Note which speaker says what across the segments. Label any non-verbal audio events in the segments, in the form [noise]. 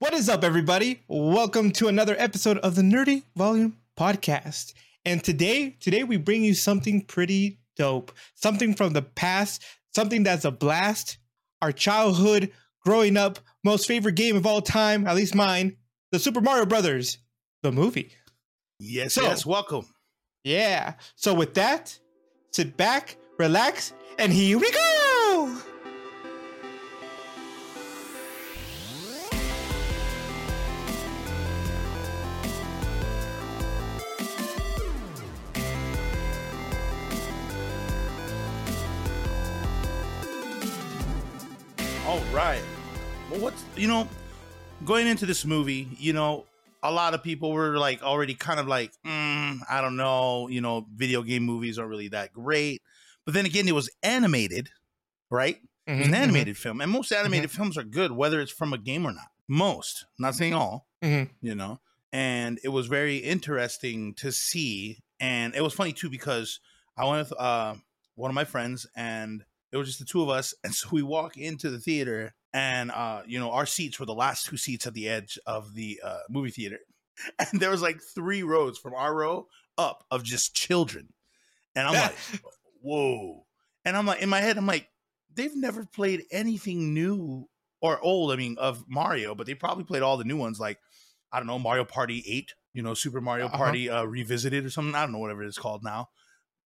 Speaker 1: What is up, everybody? Welcome to another episode of the Nerdy Volume Podcast. And today, today we bring you something pretty dope, something from the past, something that's a blast. Our childhood, growing up, most favorite game of all time, at least mine, the Super Mario Brothers, the movie.
Speaker 2: Yes,
Speaker 1: So-
Speaker 2: yes, welcome.
Speaker 1: Yeah. So with that, sit back, relax, and here we go.
Speaker 2: You know, going into this movie, you know, a lot of people were like already kind of like, mm, I don't know, you know, video game movies aren't really that great. But then again, it was animated, right? Was an
Speaker 1: Mhm,
Speaker 2: animated film. And most animated films are good, whether it's from a game or not. Most, not saying all.
Speaker 1: mhm,
Speaker 2: you know and it was very interesting to see and it was funny too because i went with uh, one of my friends and it was just the two of us and so we walk into the theater and uh, you know our seats were the last two seats at the edge of the uh, movie theater. [laughs] And there was like three rows from our row up of just children. And i'm like [laughs] whoa. And i'm like in my head i'm like they've never played anything new or old i mean of mario but they probably played all the new ones like i don't know mario party 8 you know super mario
Speaker 1: Uh-huh.
Speaker 2: party uh, revisited or something i don't know whatever it's called now.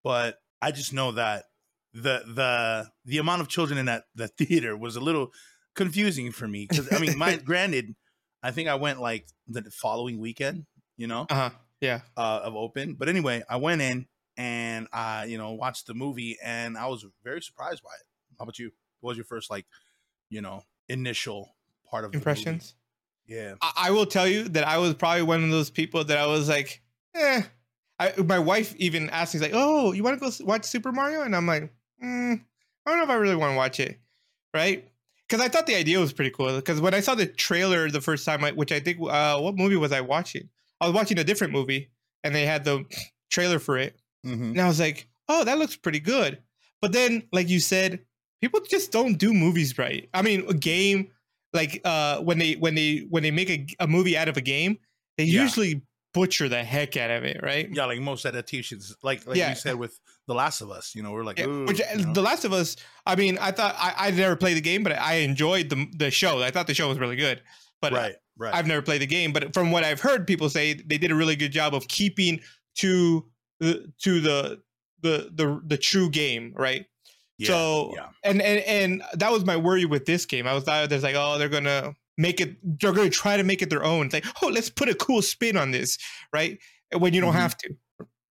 Speaker 2: But i just know that the the the amount of children in that the [laughs] theater was a little confusing for me because i mean my [laughs] granted i think i went like the following weekend you know
Speaker 1: uh-huh. Yeah.
Speaker 2: uh, of open. But anyway, I went in and I, you know, watched the movie and I was very surprised by it. How about you? What was your first like, you know, initial part of?
Speaker 1: Impressions.
Speaker 2: Yeah.
Speaker 1: I, I will tell you that I was probably one of those people that I was like, eh. I, my wife even asked me like, "Oh, you want to go watch Super Mario?" And I'm like, mm, "I don't know if I really want to watch it." Right? Because I thought the idea was pretty cool. Because when I saw the trailer the first time, I, which I think, uh, what movie was I watching? I was watching a different movie, and they had the trailer for it,
Speaker 2: Mm-hmm.
Speaker 1: and I was like, "Oh, that looks pretty good." But then, like you said, people just don't do movies right. I mean, a game like uh when they when they when they make a, a movie out of a game, they
Speaker 2: Yeah.
Speaker 1: usually butcher the heck out of it, right?
Speaker 2: Yeah, like most adaptations, like like
Speaker 1: Yeah.
Speaker 2: you said with The Last of Us, you know, we're like,
Speaker 1: Yeah, which uh,
Speaker 2: you know?
Speaker 1: The Last of Us, I mean, I thought I, I never played the game, but I enjoyed the the show. I thought the show was really good. But
Speaker 2: right, right,
Speaker 1: I've never played the game, but from what I've heard people say, they did a really good job of keeping to the to the the the the true game, right?
Speaker 2: yeah,
Speaker 1: so
Speaker 2: yeah,
Speaker 1: and and and that was my worry with this game. I was thought there's like, oh, they're gonna make it. They're gonna try to make it their own. It's like, oh, let's put a cool spin on this, right? When you don't
Speaker 2: Mhm.
Speaker 1: have to.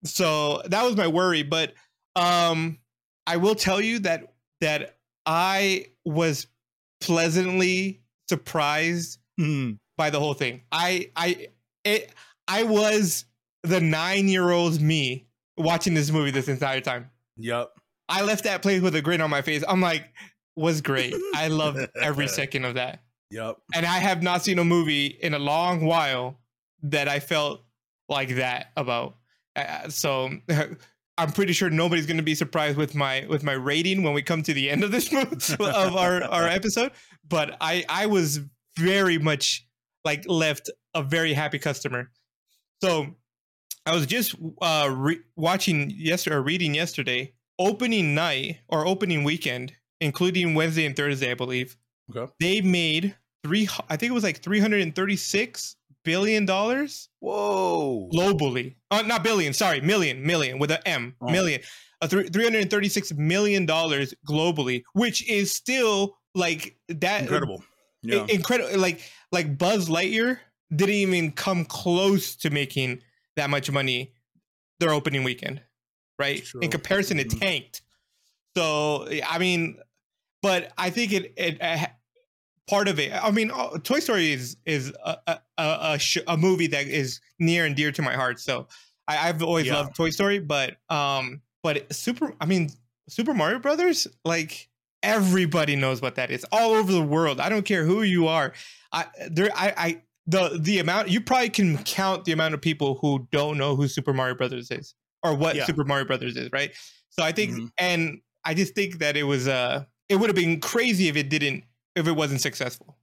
Speaker 1: So that was my worry. But um, I will tell you that that I was pleasantly surprised
Speaker 2: Mhm.
Speaker 1: by the whole thing. I I it I was the nine year old me watching this movie this entire time.
Speaker 2: yep,
Speaker 1: I left that place with a grin on my face. I'm like, was great. I loved every [laughs] second of that.
Speaker 2: yep,
Speaker 1: And I have not seen a movie in a long while that I felt like that about. Uh, so [laughs] I'm pretty sure nobody's going to be surprised with my with my rating when we come to the end of this [laughs] of our our episode. But I I was very much like left a very happy customer. So I was just uh re- watching yesterday or reading yesterday opening night or opening weekend, including Wednesday and Thursday, I believe.
Speaker 2: Okay.
Speaker 1: They made three. I think it was like three hundred and thirty-six billion dollars
Speaker 2: Whoa,
Speaker 1: globally. Uh, not billion. Sorry, million, million with a M.
Speaker 2: Oh.
Speaker 1: Million. Uh, three hundred and thirty-six million dollars globally, which is still like that
Speaker 2: incredible. Yeah,
Speaker 1: incredible. Like like Buzz Lightyear didn't even come close to making that much money their opening weekend, right? In comparison, it
Speaker 2: Mhm.
Speaker 1: tanked. So I mean, but I think it it uh, part of it. I mean, uh, Toy Story is is a a, a, sh- a movie that is near and dear to my heart. So I, I've always
Speaker 2: Yeah.
Speaker 1: loved Toy Story, but um, but Super. I mean, Super Mario Brothers, like everybody knows what that is all over the world. I don't care who you are. I there I I the the amount you probably can count the amount of people who don't know who Super Mario Brothers is or what
Speaker 2: Yeah.
Speaker 1: Super Mario Brothers is, right? So I think
Speaker 2: Mhm.
Speaker 1: and I just think that it was uh it would have been crazy if it didn't if it wasn't successful.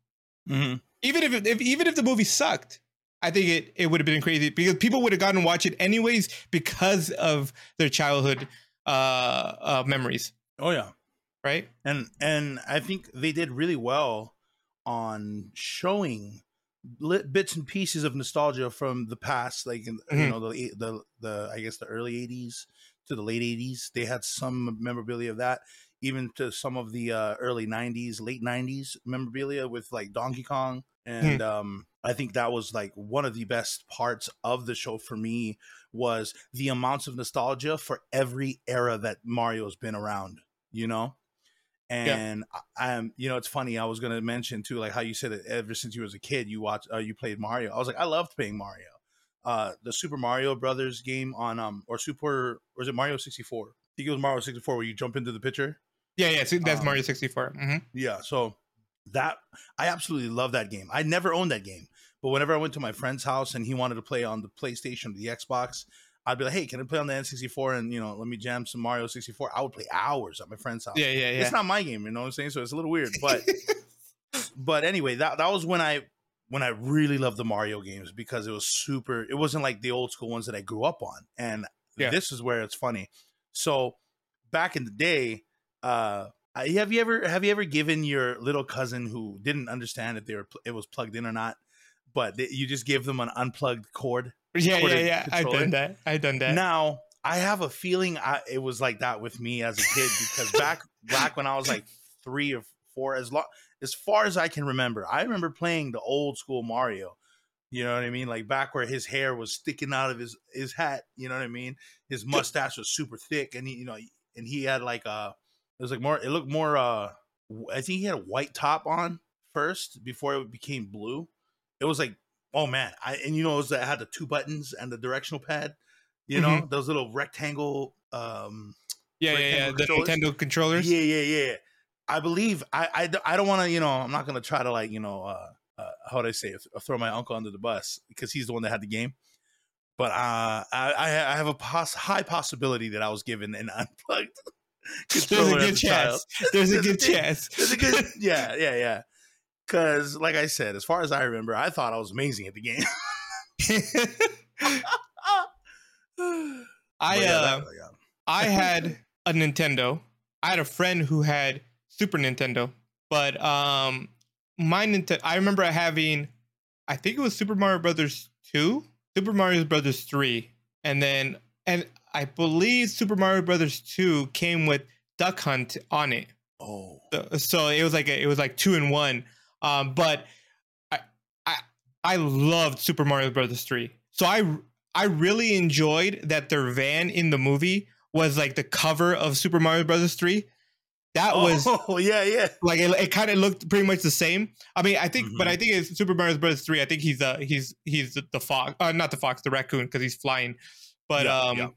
Speaker 2: hmm
Speaker 1: even if, if even if the movie sucked, I think it it would have been crazy because people would have gotten to watch it anyways because of their childhood uh, uh memories,
Speaker 2: Oh yeah.
Speaker 1: right?
Speaker 2: and and I think they did really well on showing lit bits and pieces of nostalgia from the past, like in, you
Speaker 1: Mhm.
Speaker 2: know the the the I guess the early '80s to the late '80s. They had some memorabilia of that, even to some of the uh, early '90s, late '90s memorabilia with like Donkey Kong, and um, I think that was like one of the best parts of the show for me was the amounts of nostalgia for every era that Mario's been around. You know? And I am you know it's funny i was going to mention too like how you said it ever since you was a kid you watched uh, you played mario i was like i loved playing mario. Uh the super mario brothers game on um or super or is it mario 64 i think it was mario 64 where you jump into the picture
Speaker 1: Yeah, yeah. So that's
Speaker 2: Um,
Speaker 1: Mario sixty four. Mm-hmm.
Speaker 2: yeah so that i absolutely love that game i never owned that game but whenever i went to my friend's house and he wanted to play on the playstation or the xbox I'd be like, "Hey, can I play on the N64 and you know let me jam some Mario 64?" I would play hours at my friend's house.
Speaker 1: Yeah, yeah, yeah.
Speaker 2: It's not my game, you know what I'm saying? So it's a little weird, but [laughs] but anyway, that that was when I when I really loved the Mario games because it was super. It wasn't like the old school ones that I grew up on, and
Speaker 1: Yeah.
Speaker 2: this is where it's funny. So back in the day, uh, have you ever have you ever given your little cousin who didn't understand if they were pl- it was plugged in or not, but they, you just give them an unplugged cord?
Speaker 1: yeah, yeah, yeah. I've done that. I've done that.
Speaker 2: Now I have a feeling I, it was like that with me as a kid because [laughs] back back when I was like three or four, as long as far as I can remember, I remember playing the old school Mario. You know what I mean? Like back where his hair was sticking out of his his hat. You know what I mean? His mustache was super thick, and he you know and he had like a it was like more it looked more uh I think he had a white top on first before it became blue. It was like oh man, I and you know it was that had the two buttons and the directional pad. You know those little rectangle. um
Speaker 1: yeah, yeah, yeah.
Speaker 2: rectangle
Speaker 1: The? Nintendo controllers.
Speaker 2: Yeah, yeah, yeah. I believe I. I don't want to you know I'm not gonna try to like you know uh, uh how would I say it throw my uncle under the bus because he's the one that had the game. But uh, I I I have a poss- high possibility that I was given an [laughs] unplugged. [laughs]
Speaker 1: There's a good chance. There's a
Speaker 2: There's a
Speaker 1: good chance.
Speaker 2: It's a good, [laughs] yeah, yeah, yeah. Because, like I said, as far as I remember, I thought I was amazing at the game. [laughs]
Speaker 1: I
Speaker 2: yeah,
Speaker 1: uh,
Speaker 2: that-.
Speaker 1: I had a Nintendo. I had a friend who had Super Nintendo, but um, my Nintendo. I remember having, I think it was Super Mario Brothers two, Super Mario Brothers three, and then and I believe Super Mario Brothers two came with Duck Hunt on it.
Speaker 2: Oh,
Speaker 1: So- so it was like a, it was like two in one. Um, but I I I loved Super Mario Brothers three. So I I really enjoyed that their van in the movie was like the cover of Super Mario Brothers three. That was
Speaker 2: oh [laughs] yeah, yeah.
Speaker 1: like it, it kind of looked pretty much the same. I mean, I think, but
Speaker 2: Mhm.
Speaker 1: I think it's Super Mario Brothers three. I think he's uh he's he's the, the fox, uh, not the fox, the raccoon because he's flying. But
Speaker 2: Yeah,
Speaker 1: um,
Speaker 2: yeah.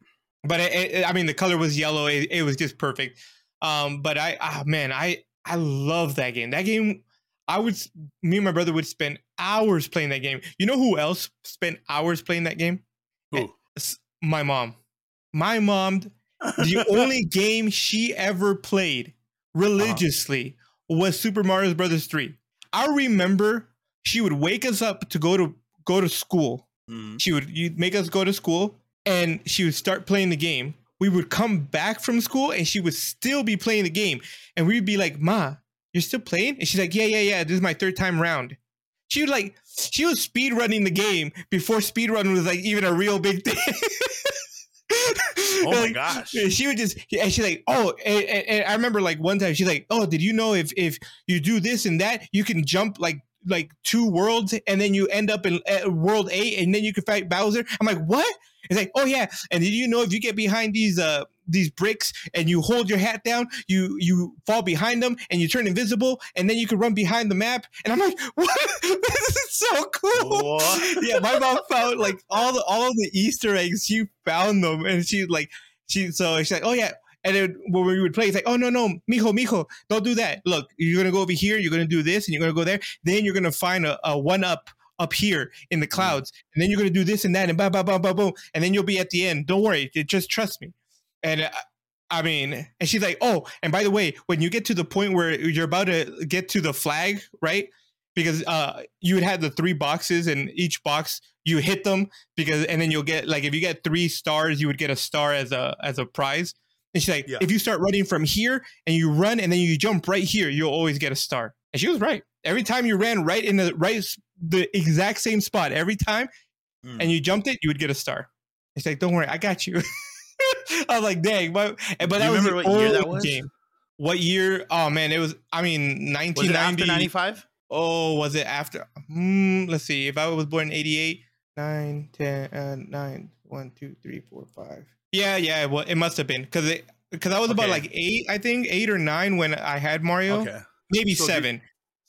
Speaker 1: But it, it, I mean, the color was yellow. It, it was just perfect. Um, but I, ah, man, I I love that game. That game, I would, me and my brother would spend hours playing that game. You know who else spent hours playing that game?
Speaker 2: Who?
Speaker 1: My mom. My mom. The [laughs] only game she ever played religiously was Super Mario Brothers 3. I remember she would wake us up to go to go to school.
Speaker 2: Mhm.
Speaker 1: She would make us go to school and she would start playing the game. We would come back from school and she would still be playing the game. And we'd be like, Ma, you're still playing? And she's like, Yeah, yeah, yeah. This is my third time round. She would like she was speed running the game before speed run was like even a real big thing. [laughs]
Speaker 2: Oh my
Speaker 1: Like,
Speaker 2: gosh.
Speaker 1: she would just and she's like oh and, and- and i remember like one time she's like oh did you know if if you do this and that you can jump like like two worlds and then you end up in uh, world eight and then you can fight bowser i'm like what it's like oh yeah and did you know if you get behind these uh these bricks and you hold your hat down you you fall behind them and you turn invisible and then you can run behind the map and i'm like [laughs] what [laughs] this is so cool
Speaker 2: What?
Speaker 1: yeah, my mom found like all the all the Easter eggs. She found them, and she like she so she's like, oh yeah. And then when we would play, it's like, oh no no, mijo mijo, don't do that. Look, you're gonna go over here. You're gonna do this, and you're gonna go there. Then you're gonna find a, a one up up here in the clouds, and then you're gonna do this and that, and blah blah blah blah boom, and then you'll be at the end. Don't worry, just trust me. And uh, I mean, and she's like, oh, and by the way, when you get to the point where you're about to get to the flag, right? because uh you would have the three boxes and each box you hit them because and then you'll get like if you get three stars you would get a star as a as a prize and she's like
Speaker 2: Yeah.
Speaker 1: if you start running from here and you run and then you jump right here you'll always get a star and she was right every time you ran right in the right the exact same spot every time
Speaker 2: Mm.
Speaker 1: and you jumped it you would get a star She's like don't worry i got you [laughs] i was like dang but but that was the
Speaker 2: what year that was?
Speaker 1: game what year oh man it was i mean
Speaker 2: it
Speaker 1: 1990
Speaker 2: 95?
Speaker 1: Oh, was it after? Hmm, let's see. If I was born in 88, 9, 10, uh, 9, 1, 2, 3, 4, 5. Yeah, yeah, well, it must have been because it because I was about like eight, I think, eight or nine when I had Mario.
Speaker 2: Okay.
Speaker 1: Maybe
Speaker 2: So
Speaker 1: seven.
Speaker 2: and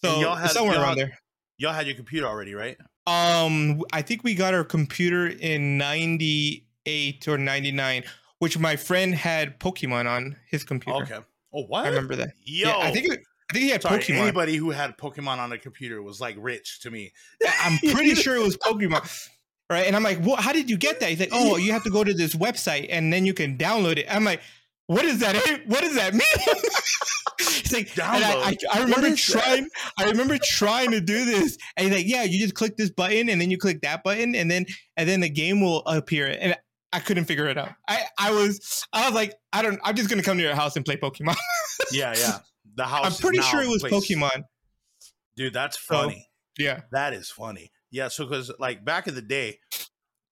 Speaker 1: So
Speaker 2: y'all had-
Speaker 1: somewhere
Speaker 2: y'all
Speaker 1: around there.
Speaker 2: Y'all had your computer already, right?
Speaker 1: Um, I think we got our computer in 98 or 99, which my friend had Pokemon on his computer.
Speaker 2: Okay. Oh, what?
Speaker 1: I remember that.
Speaker 2: Yo,
Speaker 1: Yeah, I think it, I think he had
Speaker 2: sorry,
Speaker 1: Pokemon.
Speaker 2: anybody who had Pokemon on a computer was like rich to me.
Speaker 1: I'm [laughs] pretty sure it was [laughs] Pokemon. Right. And I'm like, what how did you get that? He's like, Oh, you have to go to this website and then you can download it. I'm like, what is that? Eh? What does that mean? [laughs] He's like, and I, I? I remember
Speaker 2: is that?
Speaker 1: trying, I remember trying to do this. And he's like, Yeah, you just click this button and then you click that button and then and then the game will appear. And I couldn't figure it out. I, I was I was like, I don't I'm just gonna come to your house and play Pokemon. [laughs]
Speaker 2: Yeah, yeah. The house.
Speaker 1: I'm pretty sure it was
Speaker 2: place.
Speaker 1: Pokemon.
Speaker 2: Dude, that's
Speaker 1: So-
Speaker 2: funny.
Speaker 1: Yeah.
Speaker 2: That is funny. Yeah, so because like back in the day,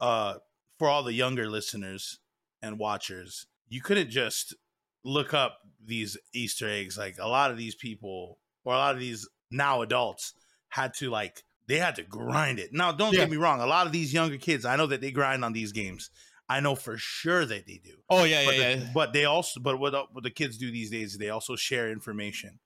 Speaker 2: uh, for all the younger listeners and watchers, you couldn't just look up these Easter eggs. Like a lot of these people, or a lot of these now adults, had to like they had to grind it. Now, don't
Speaker 1: Yeah.
Speaker 2: get me wrong. A lot of these younger kids, I know that they grind on these games. I know for sure that they do.
Speaker 1: Oh yeah, yeah,
Speaker 2: but,
Speaker 1: yeah.
Speaker 2: the, but they also but what, what the kids do these days they also share information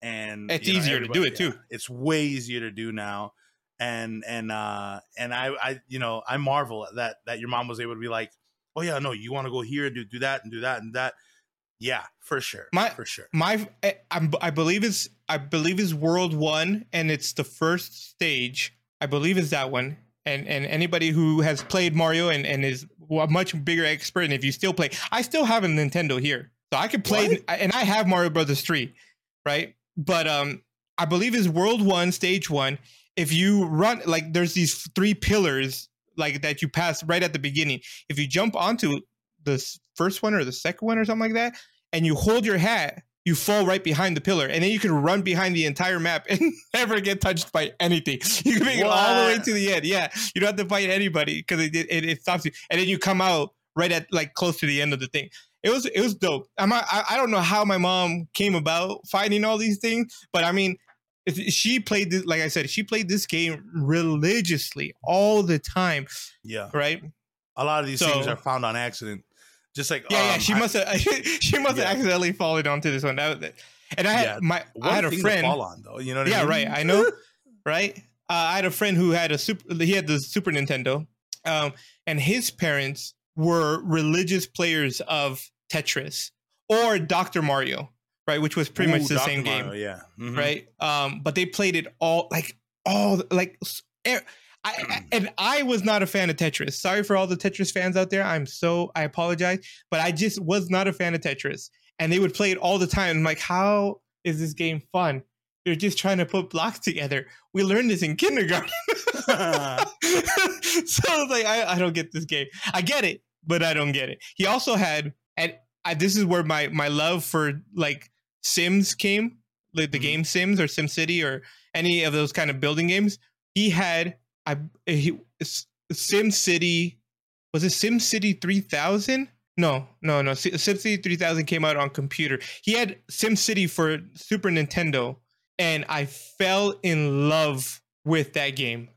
Speaker 2: and
Speaker 1: It's
Speaker 2: you know,
Speaker 1: easier to do it, too.
Speaker 2: it's way easier to do now and and uh and i i you know i marvel at that that your mom was able to be like oh yeah no you want to go here and do, do that and do that and that yeah for sure
Speaker 1: My-
Speaker 2: for sure
Speaker 1: my I, I'm- believe it's I believe is World One, and it's the first stage. I believe is that one. And and anybody who has played Mario and and is a much bigger expert, and if you still play, I still have a Nintendo here, so I could play,
Speaker 2: What?
Speaker 1: and I have Mario Brothers three, right? But um, I believe is World One, Stage One. If you run like there's these three pillars like that you pass right at the beginning. If you jump onto the first one or the second one or something like that, and you hold your hat, you fall right behind the pillar, and then you can run behind the entire map [laughs] and never get touched by anything. [laughs] You can make it all the way to the end. Yeah, you don't have to fight anybody because it, it it stops you, and then you come out right at like close to the end of the thing. It was it was dope. I'm I I don't know how my mom came about finding all these things, but I mean, she played this like I said, she played this game religiously all the time,
Speaker 2: yeah
Speaker 1: right?
Speaker 2: a lot of these things are found on accident just like
Speaker 1: Yeah, yeah.
Speaker 2: um,
Speaker 1: She
Speaker 2: I-
Speaker 1: must have. [laughs] she must have
Speaker 2: Yeah.
Speaker 1: accidentally fallen onto this one. That. And I had
Speaker 2: Yeah,
Speaker 1: my.
Speaker 2: what
Speaker 1: I had a friend.
Speaker 2: fall on though you know what I
Speaker 1: Yeah,
Speaker 2: mean?
Speaker 1: right. I know. right. Uh, I had a friend who had a super. He had the Super Nintendo, um, and his parents were religious players of Tetris or Doctor Mario, right? Which was pretty much the
Speaker 2: Dr.
Speaker 1: same
Speaker 2: Mario,
Speaker 1: game,
Speaker 2: yeah Mhm.
Speaker 1: right? Um, but they played it all like all like. s- e- I, [clears throat] and I was not a fan of Tetris. Sorry for all the Tetris fans out there. I'm so I apologize, but I just was not a fan of Tetris. And they would play it all the time. I'm like, how is this game fun? You're just trying to put blocks together. We learned this in kindergarten. [laughs] [laughs] so I was like, I, I don't get this game. I get it, but I don't get it. He also had, and I, this is where my my love for like Sims came, like the
Speaker 2: Mhm.
Speaker 1: game Sims or Sim City or any of those kind of building games. He had, I he Sim City, was it Sim City three thousand? No, no, no. Si- SimCity 3000 came out on computer. He had SimCity for Super Nintendo, and I fell in love with that game.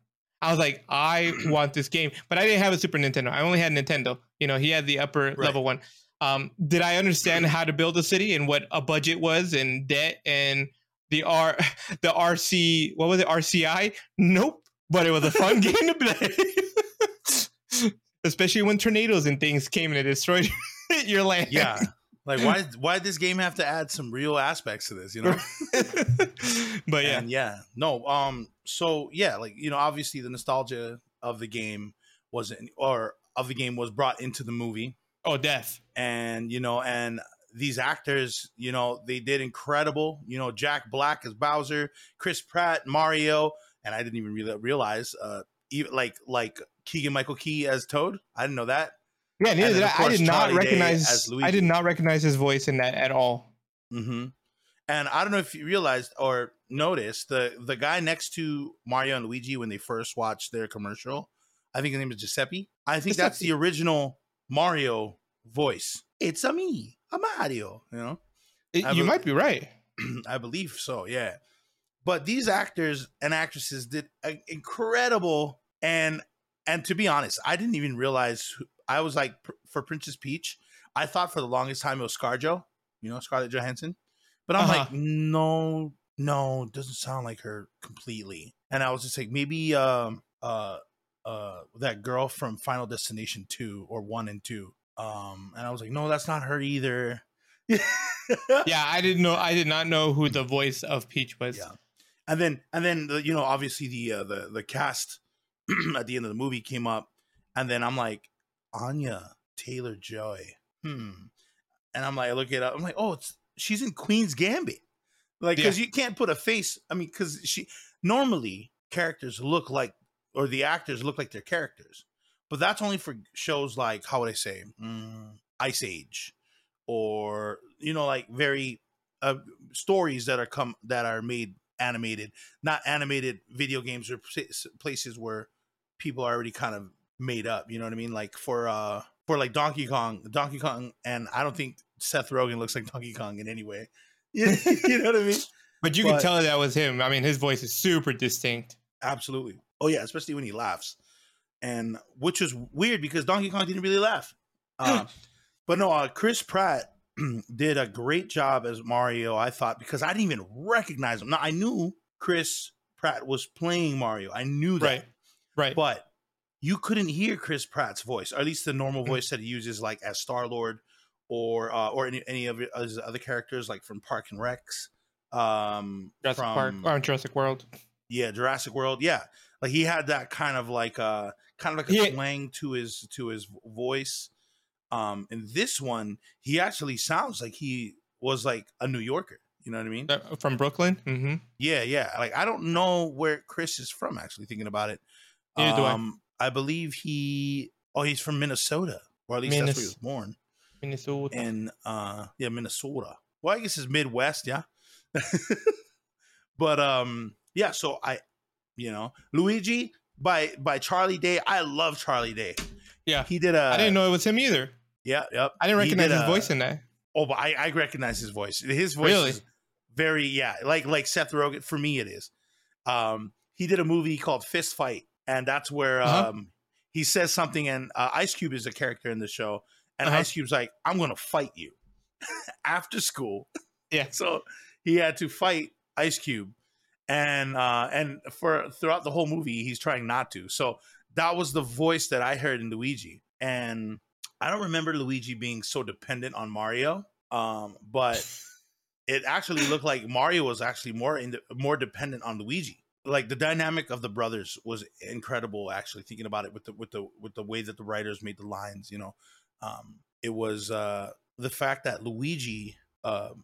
Speaker 1: I was like, I [clears throat] want this game, but I didn't have a Super Nintendo. I only had Nintendo. You know, he had the upper
Speaker 2: Right.
Speaker 1: level one. Um, did I understand how to build a city and what a budget was and debt and the R, [laughs] the RC, what was it, RCI? Nope. But it was a fun [laughs] game to play, [laughs] especially when tornadoes and things came and it destroyed your land.
Speaker 2: yeah like why why did this game have to add some real aspects to this you know
Speaker 1: but yeah,
Speaker 2: And yeah, no. Um. So yeah, like you know, obviously the nostalgia of the game wasn't or of the game was brought into the movie,
Speaker 1: oh, death.
Speaker 2: and you know, and these actors, you know, they did incredible. You know, Jack Black as Bowser, Chris Pratt, Mario, and I didn't even really realize, uh, even like like Keegan Michael Key as Toad. I didn't know that.
Speaker 1: Yeah, neither did
Speaker 2: of
Speaker 1: I. I did not
Speaker 2: Charlie Day
Speaker 1: recognize.
Speaker 2: as
Speaker 1: I did not recognize his voice in that at all.
Speaker 2: hmm And I don't know if you realized or noticed the the guy next to Mario and Luigi when they first watched their commercial. I think his name is Giuseppe. I think that's the original Mario voice. It's a me, a Mario. You know.
Speaker 1: It- you
Speaker 2: bel-
Speaker 1: might be right. [clears throat]
Speaker 2: I believe so, yeah. But these actors and actresses did a- incredible and and to be honest, I didn't even realize who, I was like pr- for Princess Peach, I thought for the longest time it was ScarJo, you know, Scarlett Johansson. But I'm
Speaker 1: Uh-huh.
Speaker 2: like, no, no, doesn't sound like her completely. And I was just like, maybe um uh uh that girl from Final Destination 2 or 1 and 2. Um and I was like, no, that's not her either. [laughs]
Speaker 1: Yeah, I didn't know. I did not know who the voice of Peach was.
Speaker 2: Yeah. and then and then the, you know obviously the uh, the the cast [clears throat] at the end of the movie came up and then i'm like anya taylor joy hmm and i'm like i look it up i'm like oh it's she's in queen's gambit like because you can't put a face i mean because she normally characters look like or the actors look like their characters but that's only for shows like how would i say mm, ice age or you know like very uh, stories that are come that are made animated, not animated video games or places where people are already kind of made up. You know what I mean? Like for uh for like Donkey Kong, Donkey Kong, and I don't think Seth Rogen looks like Donkey Kong in any way. [laughs] you know what I mean?
Speaker 1: But you
Speaker 2: But-
Speaker 1: can tell that was him. I mean, his voice is super distinct.
Speaker 2: Absolutely. Oh yeah, especially when he laughs, and which was weird because Donkey Kong didn't really laugh. Uh, [laughs] but no, uh, Chris Pratt [clears throat] did a great job as Mario. I thought because I didn't even recognize him. Now I knew Chris Pratt was playing Mario. I knew that,
Speaker 1: Right. Right.
Speaker 2: but you couldn't hear Chris Pratt's voice, or at least the normal voice that he uses, like as Star Lord, or uh, or any, any of his other characters, like from Parks and Rec, Um,
Speaker 1: Jurassic
Speaker 2: from,
Speaker 1: Park or Jurassic World.
Speaker 2: Yeah jurassic world yeah. Like he had that kind of like uh kind of like a twang to his to his voice. Um in this one he actually sounds like he was like a new yorker you know what i mean?
Speaker 1: Uh, From Brooklyn. Mm-hmm.
Speaker 2: yeah yeah. Like i don't know where chris is from actually thinking about it.
Speaker 1: Neither do I.
Speaker 2: um i believe he oh he's from minnesota or at least that's where he was born.
Speaker 1: Minnesota.
Speaker 2: And uh yeah minnesota. Well i guess it's midwest yeah. [laughs] But um yeah so i you know luigi by by charlie day i love charlie day
Speaker 1: yeah.
Speaker 2: he did a
Speaker 1: I didn't know it was him either.
Speaker 2: yeah yep
Speaker 1: I didn't recognize his
Speaker 2: a-
Speaker 1: voice in that.
Speaker 2: oh but i i recognize his voice his voice
Speaker 1: Really?
Speaker 2: is very yeah like like seth rogen for me it is um he did a movie called fist fight and that's where
Speaker 1: Uh-huh.
Speaker 2: um he says something and uh, ice cube is a character in the show and
Speaker 1: Uh-huh.
Speaker 2: ice cube's like i'm gonna fight you [laughs] after school
Speaker 1: Yeah.
Speaker 2: so he had to fight ice cube and uh and for throughout the whole movie he's trying not to. So that was the voice that i heard in luigi. And i don't remember luigi being so dependent on mario um but [laughs] it actually looked like mario was actually more in more dependent on luigi. Like the dynamic of the brothers was incredible actually thinking about it with the with the with the way that the writers made the lines you know. Um it was uh the fact that luigi um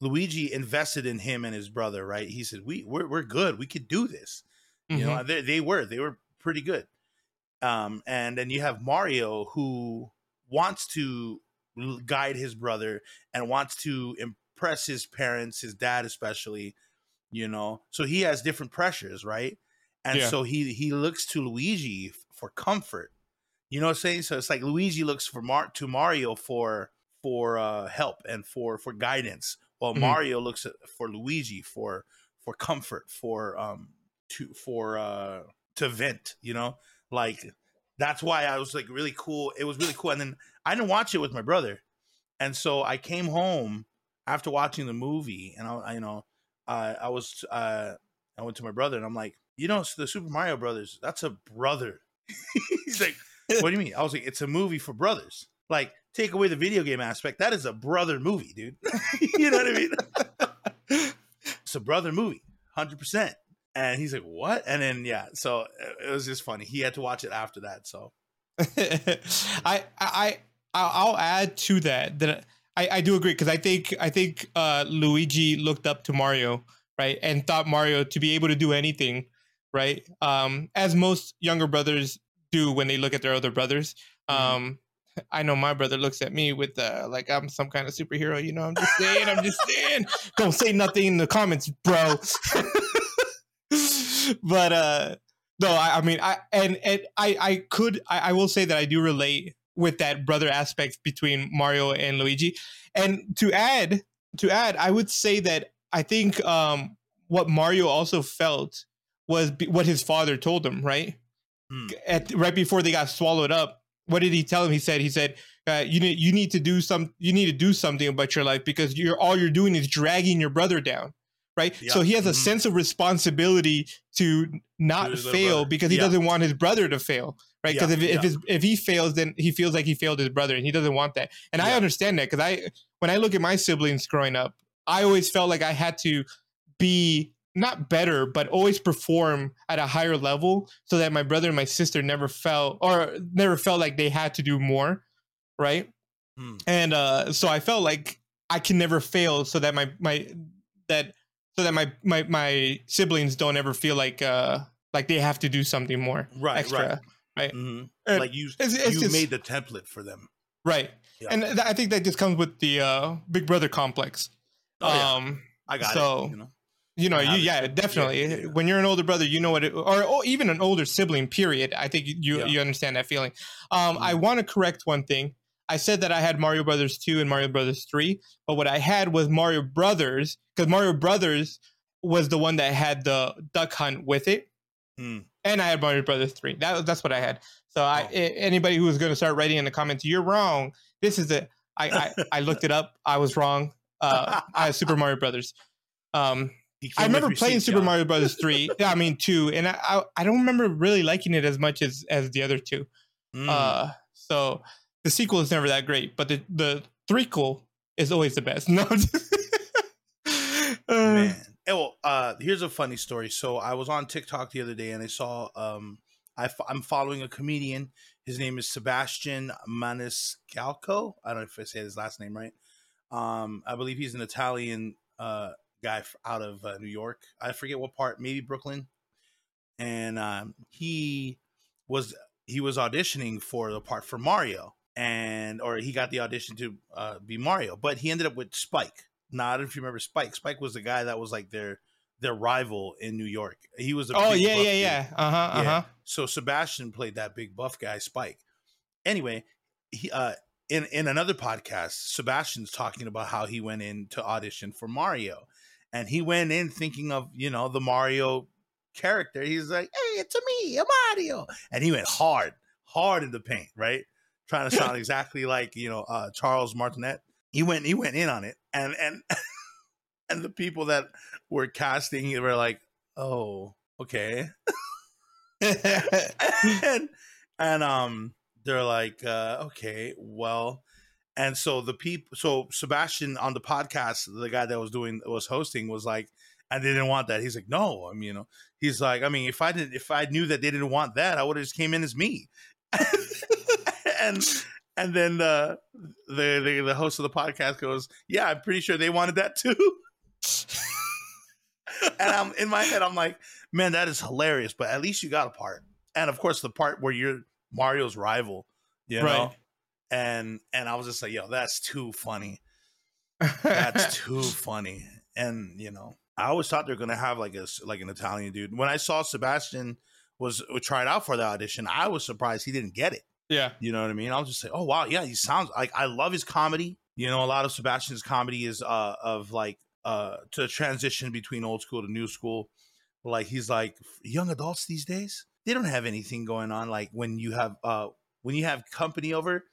Speaker 2: luigi invested in him and his brother right? He said we we're, we're good. We could do this. You
Speaker 1: Mhm.
Speaker 2: know they, they were they were pretty good. Um and then you have mario who wants to guide his brother and wants to impress his parents his dad especially you know? So he has different pressures right? And
Speaker 1: Yeah.
Speaker 2: so he he looks to luigi for comfort. You know what i'm saying? So it's like luigi looks for Mar- to mario for for uh help and for for guidance while
Speaker 1: Mhm.
Speaker 2: mario looks at, for luigi for for comfort for um to for uh to vent you know? Like that's why i was like really cool it was really cool and then i didn't watch it with my brother and so i came home after watching the movie and i, I you know uh, i was uh i went to my brother and i'm like you know the super mario brothers that's a brother. [laughs] He's like what do you mean? I was like it's a movie for brothers. Like take away the video game aspect that is a brother movie dude [laughs] you know what i mean [laughs] it's a brother movie 100% and he's like what and then yeah so it- it was just funny he had to watch it after that so [laughs]
Speaker 1: I I I'll add to that that I, I do agree because I think I think uh, Luigi looked up to Mario, right, and thought Mario to be able to do anything, right? Um, as most younger brothers do when they look at their other brothers.
Speaker 2: Mhm.
Speaker 1: Um, I know my brother looks at me with uh, like I'm some kind of superhero. You know, I'm just saying. I'm just saying. Don't say nothing in the comments, bro. [laughs] but uh, no, I, I mean, I and and I I could I, I will say that I do relate with that brother aspect between Mario and Luigi. And to add to add, I would say that I think um what Mario also felt was be, what his father told him, right?
Speaker 2: Hmm.
Speaker 1: At right before they got swallowed up. What did he tell him? He said he said uh, you need you need to do some you need to do something about your life because you're all you're doing is dragging your brother down. Right. So he has a
Speaker 2: Mhm.
Speaker 1: sense of responsibility to not fail
Speaker 2: brother.
Speaker 1: because he
Speaker 2: Yeah.
Speaker 1: doesn't want his brother to fail right? Because
Speaker 2: Yeah,
Speaker 1: if if,
Speaker 2: yeah.
Speaker 1: his, if he fails, then he feels like he failed his brother, and he doesn't want that. And I understand that because I when I look at my siblings growing up, I always felt like I had to be not better, but always perform at a higher level so that my brother and my sister never felt or never felt like they had to do more, right?
Speaker 2: Hmm.
Speaker 1: And uh, so I felt like I can never fail, so that my my that so that my my my siblings don't ever feel like uh like they have to do something more
Speaker 2: Right,
Speaker 1: extra.
Speaker 2: right. Mhm.
Speaker 1: Uh,
Speaker 2: Like you,
Speaker 1: it's- it's
Speaker 2: you
Speaker 1: just-
Speaker 2: made the template for them.
Speaker 1: Right.
Speaker 2: Yeah.
Speaker 1: And th- I think that just comes with the uh, Big Brother complex.
Speaker 2: Oh, yeah.
Speaker 1: um,
Speaker 2: I got
Speaker 1: so-
Speaker 2: it. You know?
Speaker 1: You know, you yeah, definitely.
Speaker 2: yeah, yeah.
Speaker 1: When you're an older brother, you know what, it, or, or even an older sibling. Period. I think you you,
Speaker 2: Yeah.
Speaker 1: you understand that feeling. Um, I
Speaker 2: Mhm.
Speaker 1: want to correct one thing. I said that I had Mario Brothers two and Mario Brothers three, but what I had was Mario Brothers because Mario Brothers was the one that had the duck hunt with it,
Speaker 2: Hmm.
Speaker 1: and I had Mario Brothers three. That that's what I had. So I
Speaker 2: Oh.
Speaker 1: a- anybody who was going to start writing in the comments, you're wrong. This is it. I, I I looked it up. I was wrong. Uh, I had Super [laughs] Mario Brothers. Um, I remember playing Super. Mario Brothers three. [laughs] I mean two, and I, I I don't remember really liking it as much as as the other two.
Speaker 2: Mm.
Speaker 1: Uh, so the sequel is never that great, but the the threequel is always the best. [laughs] No, [laughs] Uh,
Speaker 2: man. Eh, well, uh, here's a funny story. So I was on TikTok the other day and I saw um, I f- I'm following a comedian. His name is Sebastian Maniscalco. I don't know if I say his last name right. Um, I believe he's an Italian uh, guy out of uh, New York. I forget what part, maybe Brooklyn. And um, he was he was auditioning for the part for Mario, and or he got the audition to uh, be Mario, but he ended up with Spike. Now, I don't know if you remember Spike. Spike was the guy that was like their their rival in New York. He was a
Speaker 1: oh
Speaker 2: big
Speaker 1: yeah, yeah, yeah. Uh huh. Uh huh.
Speaker 2: So Sebastian played that big buff guy, Spike. Anyway, he uh in in another podcast, Sebastian's talking about how he went in to audition for Mario, and he went in thinking of you know the Mario character. He's like, "Hey, it's me, a Mario," and he went hard, hard in the paint, right, trying to [laughs] sound exactly like you know uh, Charles Martinet. He went he went in on it, and and [laughs] and the people that were casting they were like, "Oh, okay." [laughs] and and um they're like uh okay well and so the people so sebastian on the podcast the guy that was doing was hosting was like and they didn't want that. He's like no i mean you know he's like i mean if i didn't if i knew that they didn't want that i would have just came in as me. [laughs] And and then uh the, the the host of the podcast goes yeah i'm pretty sure they wanted that too. [laughs] And i'm in my head i'm like man that is hilarious but at least you got a part. And of course the part where you're mario's rival you know?
Speaker 1: Right.
Speaker 2: And and i was just like yo that's too funny that's [laughs] too funny and you know i always thought they're gonna have like a like an italian dude when i saw sebastian was tried out for the audition i was surprised he didn't get it
Speaker 1: yeah.
Speaker 2: you know what I mean? I was just say, oh wow, yeah, he sounds like I love his comedy. You know, a lot of Sebastian's comedy is uh of like uh to transition between old school to new school. Like he's like young adults these days, they don't have anything going on. Like when you have uh when you have company over,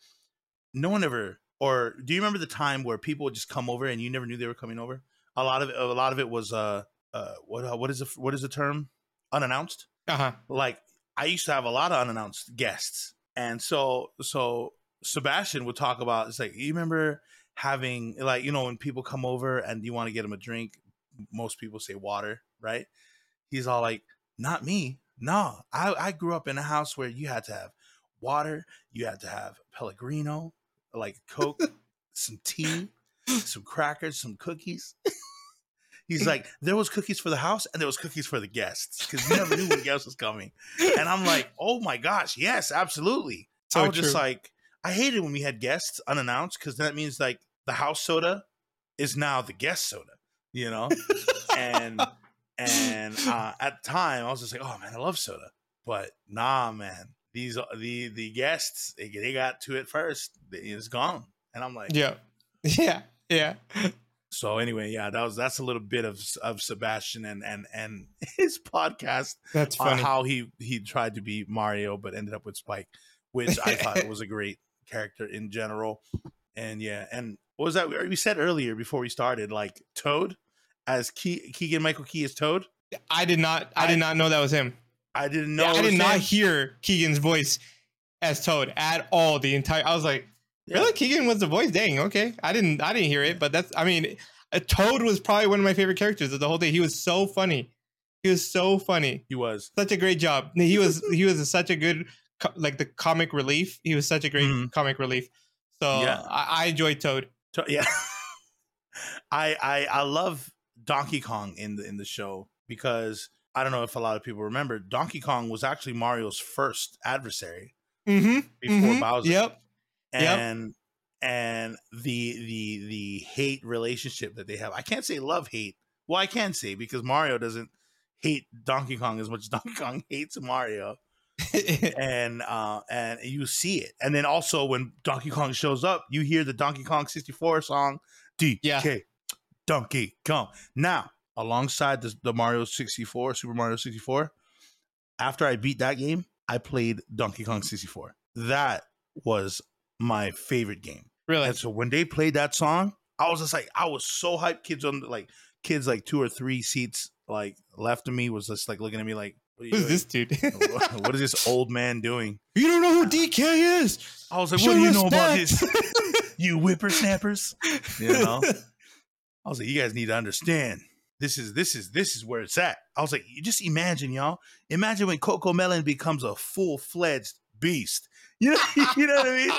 Speaker 2: no one ever or do you remember the time where people would just come over and you never knew they were coming over? A lot of it, a lot of it was uh uh what uh, what is the what is the term? Unannounced
Speaker 1: Uh huh.
Speaker 2: like I used to have a lot of unannounced guests. And so so Sebastian would talk about it's like you remember having like you know when people come over and you want to get them a drink, most people say water, right? He's all like, "Not me. No, I I grew up in a house where you had to have water, you had to have Pellegrino, like Coke, some tea, some crackers, some cookies. [laughs] He's like, there was cookies for the house and there was cookies for the guests because you never knew when guests was coming. And I'm like, oh my gosh, yes, absolutely.
Speaker 1: So
Speaker 2: I was just like, I hated when we had guests unannounced because that means like the house soda is now the guest soda, you know? and and uh, at the time I was just like, oh man, I love soda. But nah, man, these uh, the the guests they, they got to it first. It's gone, and I'm like,
Speaker 1: yeah, [laughs] yeah, yeah.
Speaker 2: so anyway, yeah, that was that's a little bit of of Sebastian and and and [laughs] his podcast
Speaker 1: That's
Speaker 2: on
Speaker 1: funny.
Speaker 2: how he he tried to be Mario but ended up with Spike, which I thought [laughs] was a great character in general. And yeah, and what was that we said earlier before we started? Like Toad as Ke- Keegan Michael Key is Toad.
Speaker 1: I did not. I,
Speaker 2: I-
Speaker 1: did not know that was him.
Speaker 2: I didn't know.
Speaker 1: I did not hear Keegan's voice as Toad at all. The entire. I was like,
Speaker 2: Yeah.
Speaker 1: really? Keegan was the voice? Dang. Okay. I didn't. I didn't hear it. But that's. I mean, uh, Toad was probably one of my favorite characters of the whole day. He was so funny. He was so funny.
Speaker 2: He was.
Speaker 1: Such a great job. He was. he was such a good. Like the comic relief. He was such a great
Speaker 2: Mhm.
Speaker 1: comic relief. So
Speaker 2: Yeah.
Speaker 1: I, I enjoyed Toad.
Speaker 2: To- yeah. [laughs] I I I love Donkey Kong in the in the show because I don't know if a lot of people remember Donkey Kong was actually Mario's first adversary
Speaker 1: Mm-hmm.
Speaker 2: before Bowser.
Speaker 1: Yep. Yep.
Speaker 2: and and the the the hate relationship that they have. I can't say love hate. Well, I can say because Mario doesn't hate Donkey Kong as much as [laughs] Donkey Kong hates Mario, [laughs] and uh and you see it. And then also when Donkey Kong shows up, you hear the Donkey Kong 64 song, DK
Speaker 1: Yeah.
Speaker 2: Donkey Kong. Now, alongside the, the Mario 64, Super Mario 64, after I beat that game, I played Donkey Kong 64. That was my favorite game.
Speaker 1: really.
Speaker 2: And so when they played that song, I was just like, I was so hyped. Kids on like kids like two or three seats like left of me was just like looking at me like, what
Speaker 1: Who's
Speaker 2: doing?
Speaker 1: this dude? [laughs]
Speaker 2: what is this old man doing?
Speaker 1: you don't know who DK is.
Speaker 2: I was like,
Speaker 1: Show
Speaker 2: what do you know about this? [laughs] you whippersnappers. You know? [laughs] I was like, you guys need to understand. This is this is this is where it's at. I was like, you just imagine, y'all. Imagine when CoComelon becomes a full fledged beast. [laughs] You know, you know what I mean?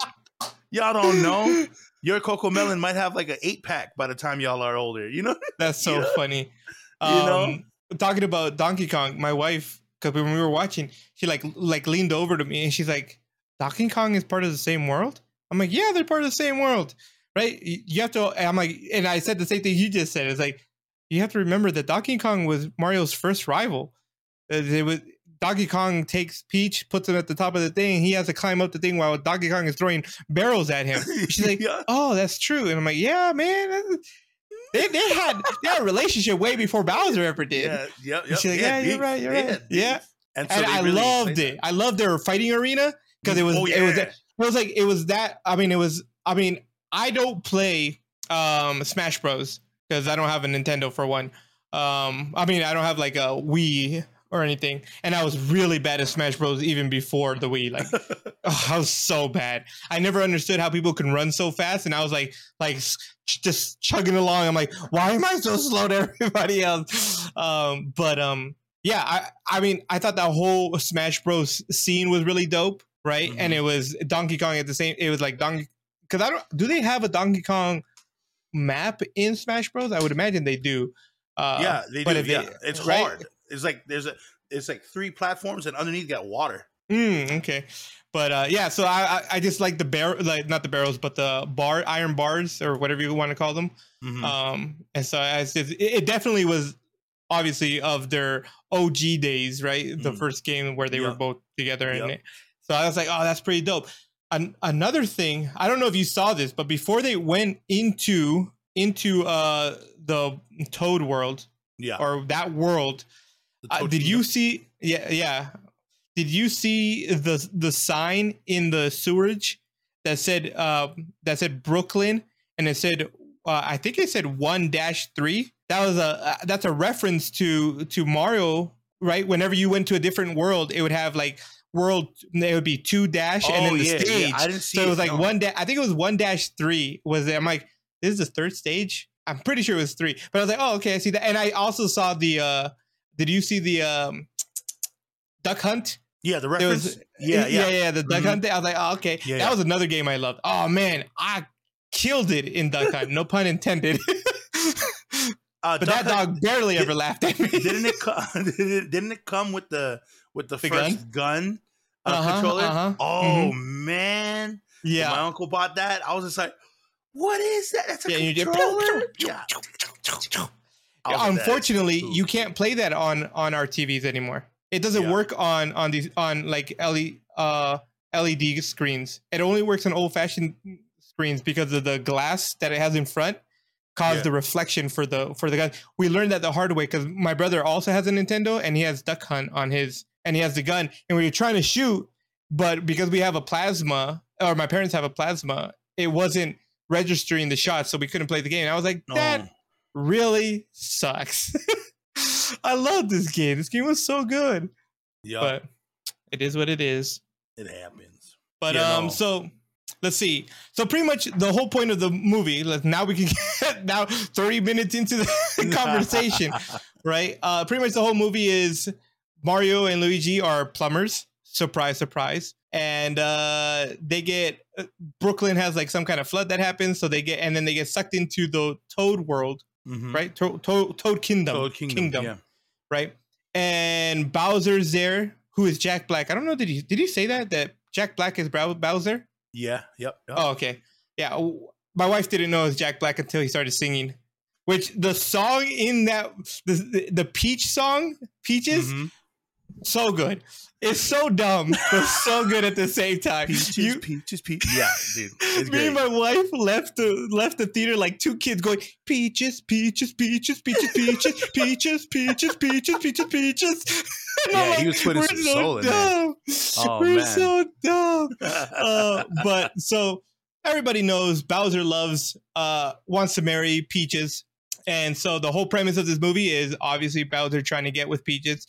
Speaker 2: Y'all don't know. Your CoComelon might have like an eight pack by the time y'all are older. You know? [laughs]
Speaker 1: That's so
Speaker 2: Yeah.
Speaker 1: funny.
Speaker 2: You know?
Speaker 1: Um, talking about Donkey Kong, my wife, because when we were watching, she like like leaned over to me and she's like, "Donkey Kong is part of the same world." I'm like, "Yeah, they're part of the same world, right?" You you have to. I'm like, and I said the same thing you just said. It's like you have to remember that Donkey Kong was Mario's first rival. Uh, It was Donkey Kong takes Peach, puts him at the top of the thing. He has to climb up the thing while Donkey Kong is throwing barrels at him. [laughs] She's like,
Speaker 2: yeah.
Speaker 1: oh, that's true. And I'm like, yeah, man. [laughs] They, they had they a relationship way before Bowser ever did.
Speaker 2: Yeah, yep, yep.
Speaker 1: she's like,
Speaker 2: They
Speaker 1: yeah, you're right, you're right. Yeah.
Speaker 2: And, so
Speaker 1: and I
Speaker 2: really
Speaker 1: loved it. I loved their fighting arena because it was
Speaker 2: Oh,
Speaker 1: it was it was like it was that. I mean, it was. I mean, I don't play um Smash Bros because I don't have a Nintendo for one. Um, I mean, I don't have like a Wii or anything, and I was really bad at Smash Bros even before the Wii. Like, [laughs] oh, I was so bad. I never understood how people can run so fast, and I was like, like just chugging along. I'm like, why am I so slow to [laughs] everybody else? Um, but um, yeah, I I mean, I thought that whole Smash Bros scene was really dope, right? And
Speaker 2: Mhm.
Speaker 1: it was Donkey Kong at the same. It was like Donkey because I don't. Do they have a Donkey Kong map in Smash Bros? I would imagine they do. Uh,
Speaker 2: yeah, they do.
Speaker 1: if they-
Speaker 2: it's
Speaker 1: right?
Speaker 2: hard. It's like there's a it's like three platforms and underneath you got water.
Speaker 1: Mm, okay. But uh, yeah, so I, I just like the barrel, like not the barrels, but the bar iron bars or whatever you want to call them.
Speaker 2: Mhm.
Speaker 1: Um, and so I just, it, it definitely was obviously of their OG days, right? The
Speaker 2: Mhm.
Speaker 1: first game where they were both together it. So I was like, oh, that's pretty dope. An- another thing, I don't know if you saw this, but before they went into into uh the Toad world
Speaker 2: yeah.
Speaker 1: or that world, uh, did you see? Yeah, yeah. Did you see the the sign in the sewerage that said uh, that said Brooklyn and it said uh, I think it said one dash three. That was a uh, that's a reference to to Mario, right? Whenever you went to a different world, it would have like world. It would be two dash and
Speaker 2: Oh,
Speaker 1: then the
Speaker 2: yeah, yeah.
Speaker 1: stage.
Speaker 2: I didn't see
Speaker 1: so it was like
Speaker 2: no.
Speaker 1: one dash. I think it was one dash three. Was it? I'm like, this is the third stage. I'm pretty sure it was three, but I was like, oh, okay, I see that. And I also saw the. uh Did you see the um Duck Hunt?
Speaker 2: Yeah, the reference.
Speaker 1: was
Speaker 2: yeah, yeah.
Speaker 1: yeah, yeah. The Duck
Speaker 2: Mhm.
Speaker 1: Hunt. Thing. I was like, oh, okay,
Speaker 2: Yeah,
Speaker 1: that
Speaker 2: yeah.
Speaker 1: was another game I loved. Oh man, I killed it in Duck Hunt. No pun intended. [laughs]
Speaker 2: Uh,
Speaker 1: but that
Speaker 2: Hunt-
Speaker 1: dog barely
Speaker 2: did-
Speaker 1: ever laughed at me.
Speaker 2: didn't it come? [laughs] Didn't it come with the with the,
Speaker 1: The
Speaker 2: first gun, uh,
Speaker 1: Uh-huh,
Speaker 2: controller?
Speaker 1: uh-huh.
Speaker 2: Oh man! When
Speaker 1: yeah.
Speaker 2: my uncle bought that. I was just like, "What is that? That's a
Speaker 1: Yeah,
Speaker 2: controller." [laughs] yeah. I was like, "That is
Speaker 1: Unfortunately,
Speaker 2: cool."
Speaker 1: you can't play that on on our TVs anymore. It doesn't
Speaker 2: Yeah.
Speaker 1: work on on these on like LED uh LED screens. It only works on old fashioned screens because of the glass that it has in front caused
Speaker 2: Yeah.
Speaker 1: the reflection for the for the gun. We learned that the hard way because my brother also has a Nintendo and he has Duck Hunt on his and he has the gun and we were trying to shoot, but because we have a plasma or my parents have a plasma, it wasn't registering the shots, so we couldn't play the game. And I was like,
Speaker 2: No.
Speaker 1: that really sucks. [laughs] I love this game. This game was so good,
Speaker 2: yeah,
Speaker 1: but it is what it is.
Speaker 2: it happens.
Speaker 1: But
Speaker 2: Yeah,
Speaker 1: um,
Speaker 2: no.
Speaker 1: so let's see. So pretty much the whole point of the movie. Let now we can [laughs] get now thirty minutes into the [laughs] conversation, right? Uh, pretty much the whole movie is Mario and Luigi are plumbers. Surprise, surprise. And uh, they get uh, Brooklyn has like some kind of flood that happens, so they get and then they get sucked into the Toad world,
Speaker 2: Mhm.
Speaker 1: right? To- to- Toad Kingdom,
Speaker 2: Toad Kingdom. Yeah.
Speaker 1: right? And Bowser's there, who is Jack Black. I don't know. Did he did he say that that Jack Black is Bowser?
Speaker 2: Yeah. Yep. yep.
Speaker 1: Oh, okay. Yeah. My wife didn't know it was Jack Black until he started singing. Which the song in that the the, the Peach song, Peaches,
Speaker 2: Mhm.
Speaker 1: So good. It's so dumb, but so good at the same time.
Speaker 2: Peaches,
Speaker 1: You-
Speaker 2: peaches, peaches. Yeah, dude. It's
Speaker 1: me
Speaker 2: great.
Speaker 1: and my wife left the left the theater like two kids going peaches, peaches, peaches, peaches, peaches, peaches, peaches, peaches, peaches, peaches. [laughs] And
Speaker 2: Yeah, he was putting
Speaker 1: "We're
Speaker 2: some
Speaker 1: so
Speaker 2: soul in there."
Speaker 1: dumb.
Speaker 2: Oh,
Speaker 1: We're
Speaker 2: man.
Speaker 1: so dumb. Uh, but so everybody knows Bowser loves uh wants to marry Peaches. And so the whole premise of this movie is obviously Bowser trying to get with Peaches.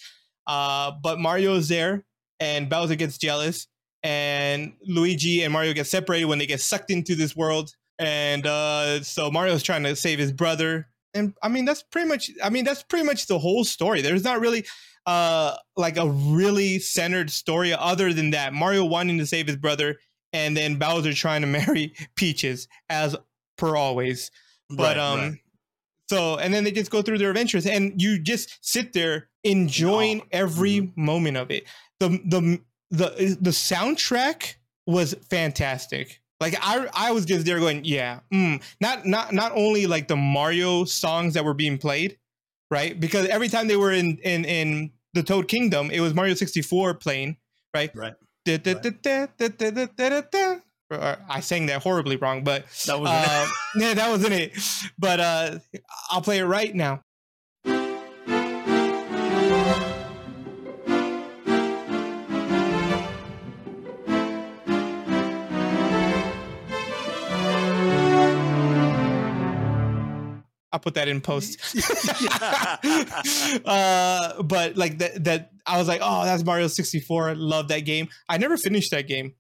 Speaker 1: Uh, but Mario's there and Bowser gets jealous and Luigi and Mario get separated when they get sucked into this world. And uh, so Mario's trying to save his brother. And I mean, that's pretty much, I mean, that's pretty much the whole story. There's not really uh, like a really centered story other than that. Mario wanting to save his brother and then Bowser trying to [laughs] marry Peaches as per always. But
Speaker 2: Right,
Speaker 1: um
Speaker 2: right.
Speaker 1: So and then they just go through their adventures and you just sit there enjoying
Speaker 2: Oh,
Speaker 1: every moment of it. The the the the soundtrack was fantastic. Like I I was just there going, yeah, mm. not not not only like the Mario songs that were being played, right? Because every time they were in in in the Toad Kingdom, it was Mario 64 playing, right?
Speaker 2: Right.
Speaker 1: Da- da- da- da- I sang that horribly wrong, but
Speaker 2: That was
Speaker 1: uh, [laughs] yeah, that wasn't it. But uh, I'll play it right now. I'll put that in post. [laughs] [laughs] uh, but like that, that I was like, oh, that's Mario 64. I love that game. I never finished that game.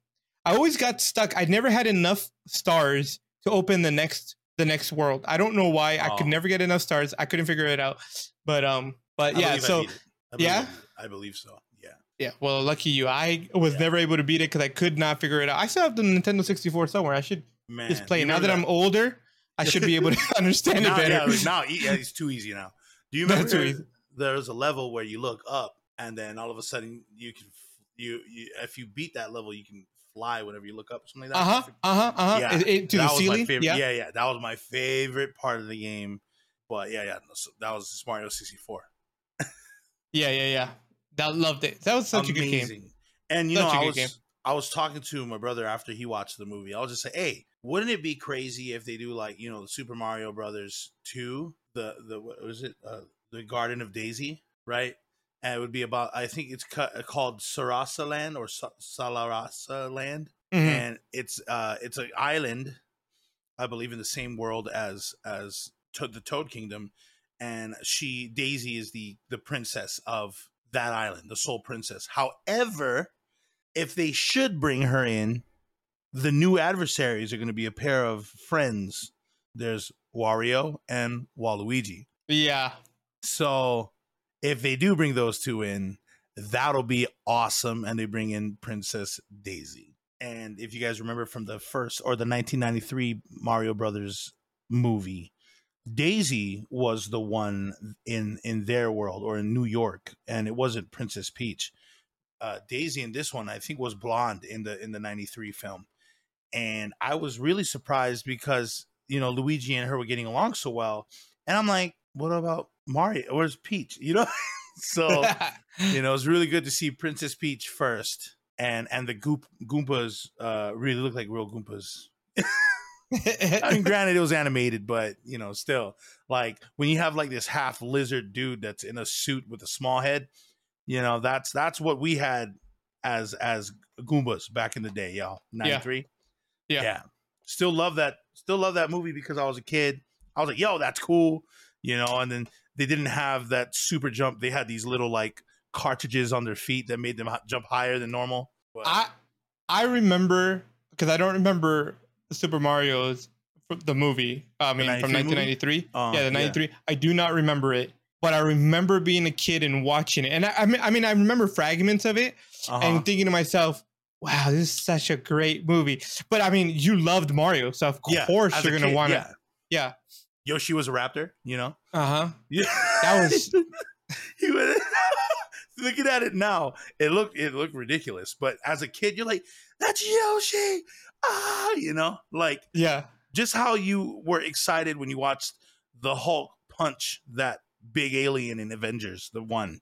Speaker 1: I always got stuck. I never had enough stars to open the next the next world. I don't know why. I could
Speaker 2: Oh.
Speaker 1: never get enough stars. I couldn't figure it out. But um, but
Speaker 2: I
Speaker 1: yeah.
Speaker 2: I
Speaker 1: So.
Speaker 2: I
Speaker 1: yeah?
Speaker 2: I beat it. I believe so. Yeah.
Speaker 1: yeah. Well, lucky you. I was
Speaker 2: Yeah.
Speaker 1: never able to beat it because I could not figure it out. I still have the Nintendo 64 somewhere. I should
Speaker 2: Man.
Speaker 1: just play it. Now that
Speaker 2: remember
Speaker 1: I'm older, I should be able to [laughs] understand
Speaker 2: now,
Speaker 1: it better.
Speaker 2: Yeah, now yeah, it's too easy now. Do you [laughs] remember
Speaker 1: easy.
Speaker 2: there's a level where you look up and then all of a sudden you can you, you if you beat that level you can fly whenever you look up or something like
Speaker 1: Uh
Speaker 2: that.
Speaker 1: huh. Uh huh. Uh huh.
Speaker 2: Yeah,
Speaker 1: to
Speaker 2: that
Speaker 1: the
Speaker 2: was my
Speaker 1: ceiling.
Speaker 2: favorite.
Speaker 1: Yeah.
Speaker 2: Yeah. yeah, That was my favorite part of the game. But yeah, yeah, so that was Mario 64. [laughs]
Speaker 1: Yeah. Yeah. Yeah. That loved it. That was such a good game.
Speaker 2: Amazing. And you
Speaker 1: Such
Speaker 2: know, I was
Speaker 1: game.
Speaker 2: I was talking to my brother after he watched the movie. I was just say, hey, wouldn't it be crazy if they do like you know the Super Mario Brothers two, the the what was it, uh, the Garden of Daisy, right? And it would be about I think it's uh, called Sarasa Land or Sa- Salarasa Land,
Speaker 1: Mhm.
Speaker 2: and it's uh it's an island, I believe in the same world as as to- the Toad Kingdom, and she Daisy is the the princess of that island, the sole princess. However, if they should bring her in, the new adversaries are going to be a pair of friends. There's Wario and Waluigi.
Speaker 1: Yeah.
Speaker 2: So if they do bring those two in, that'll be awesome. And they bring in Princess Daisy. and if you guys remember from the first or the 1993 Mario Brothers movie, Daisy was the one in in their world or in New York, and it wasn't Princess Peach. Uh, Daisy in this one, I think, was blonde in the in the '93 film, and I was really surprised because you know Luigi and her were getting along so well, and I'm like, what about Mario? Where's Peach? You know, [laughs] so you know it's really good to see Princess Peach first, and and the Goop Goombas uh, really look like real Goombas. [laughs] I mean, [laughs] granted, it was animated, but you know, still, like when you have like this half lizard dude that's in a suit with a small head, you know, that's that's what we had as as Goombas back in the day, y'all. Ninety three,
Speaker 1: Yeah.
Speaker 2: yeah. Still love that. Still love that movie because I was a kid. I was like, yo, that's cool, you know. And then they didn't have that super jump. They had these little like cartridges on their feet that made them jump higher than normal. But-
Speaker 1: I I remember because I don't remember Super Mario's the movie. I mean, from 1993.
Speaker 2: Uh,
Speaker 1: yeah, the
Speaker 2: yeah.
Speaker 1: 93. I do not remember it, but I remember being a kid and watching it. And I, I mean, I mean, I remember fragments of it
Speaker 2: uh-huh.
Speaker 1: and thinking to myself, "Wow, this is such a great movie." But I mean, you loved Mario, so of
Speaker 2: Yeah,
Speaker 1: course you're gonna want to.
Speaker 2: yeah.
Speaker 1: Yeah.
Speaker 2: Yoshi was a raptor, you know.
Speaker 1: Uh huh.
Speaker 2: Yeah,
Speaker 1: That was- [laughs]
Speaker 2: he was [laughs] looking at it now. It looked it looked ridiculous, but as a kid, you're like, "That's Yoshi!" Ah, you know, like
Speaker 1: Yeah.
Speaker 2: just how you were excited when you watched the Hulk punch that big alien in Avengers, the one,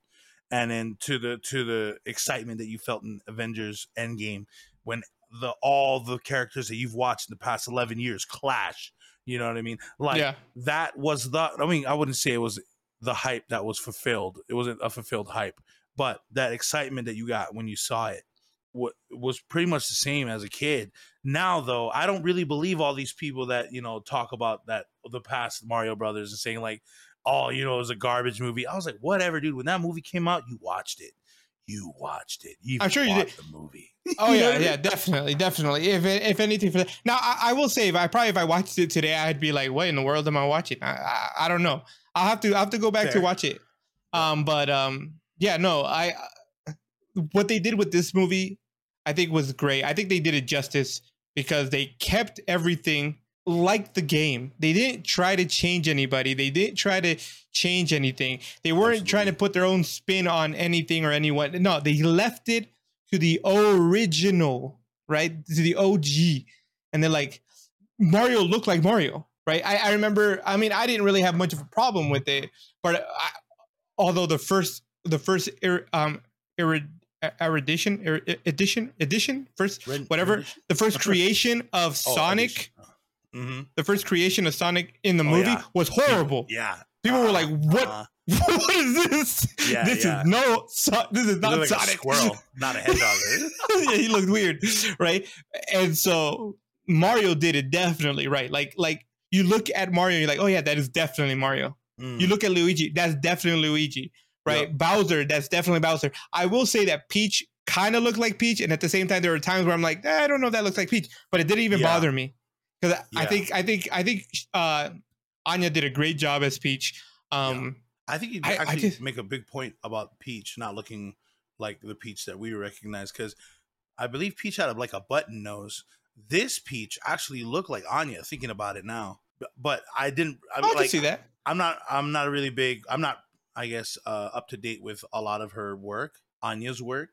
Speaker 2: and then to the to the excitement that you felt in Avengers Endgame when the all the characters that you've watched in the past eleven years clash. You know what I mean? Like
Speaker 1: yeah.
Speaker 2: that was the i mean i wouldn't say it was the hype that was fulfilled. It wasn't a fulfilled hype but that excitement that you got when you saw it wa- was pretty much the same as a kid. Now though i don't really believe all these people that you know talk about that the past mario brothers and saying like oh you know it was a garbage movie. I was like whatever dude. When that movie came out you watched it you watched it you
Speaker 1: I'm sure you did.
Speaker 2: the movie [laughs]
Speaker 1: Oh yeah,
Speaker 2: what I mean?
Speaker 1: yeah, definitely, definitely. If if anything for that. Now I, I will say, if I probably if I watched it today, I'd be like, "What in the world am I watching?" I I, I don't know. I'll have to I have to go back to watch it. Um, but um, yeah, no, I what they did with this movie, I think was great. I think they did it justice because they kept everything like the game. They didn't try to change anybody. They didn't try to change anything. They weren't trying to put their own spin on anything or anyone. No, they left it to the original, right? To the OG. And they're like, Mario looked like Mario, right? I, I remember, I mean, I didn't really have much of a problem with it, but I, although the first, the first, ir, um, irid, er, erudition, ir, er, edition, edition, first, whatever, the first [laughs] creation of
Speaker 2: Oh,
Speaker 1: Sonic,
Speaker 2: Mhm.
Speaker 1: the first creation of Sonic in the
Speaker 2: Oh,
Speaker 1: movie
Speaker 2: yeah.
Speaker 1: was horrible.
Speaker 2: yeah
Speaker 1: People were like, "What?
Speaker 2: Uh, [laughs]
Speaker 1: what is this?
Speaker 2: Yeah,
Speaker 1: this
Speaker 2: yeah.
Speaker 1: is no, so, this is not
Speaker 2: looked like a
Speaker 1: Sonic."
Speaker 2: squirrel [laughs] not a hedgehog [laughs]
Speaker 1: yeah, he looked weird, right? And so Mario did it definitely right. Like, like you look at Mario, you're like, "Oh yeah, that is definitely Mario."
Speaker 2: Mm.
Speaker 1: You look at Luigi, that's definitely Luigi, right?
Speaker 2: Yep.
Speaker 1: Bowser, that's definitely Bowser. I will say that Peach kind of looked like Peach, and at the same time, there were times where I'm like, eh, I don't know if that looks like Peach, but it didn't even
Speaker 2: Yeah.
Speaker 1: bother me because I think, I think, I think uh, Anya did a great job as Peach. Um,
Speaker 2: I think you
Speaker 1: I- I just-
Speaker 2: make a big point about Peach not looking like the Peach that we recognize because I believe Peach had a, like a button nose. This Peach actually looked like Anya. Thinking about it now, but, but I didn't. I
Speaker 1: I
Speaker 2: like,
Speaker 1: see that.
Speaker 2: I'm not. I'm not really big. I'm not. I guess uh, up to date with a lot of her work, Anya's work,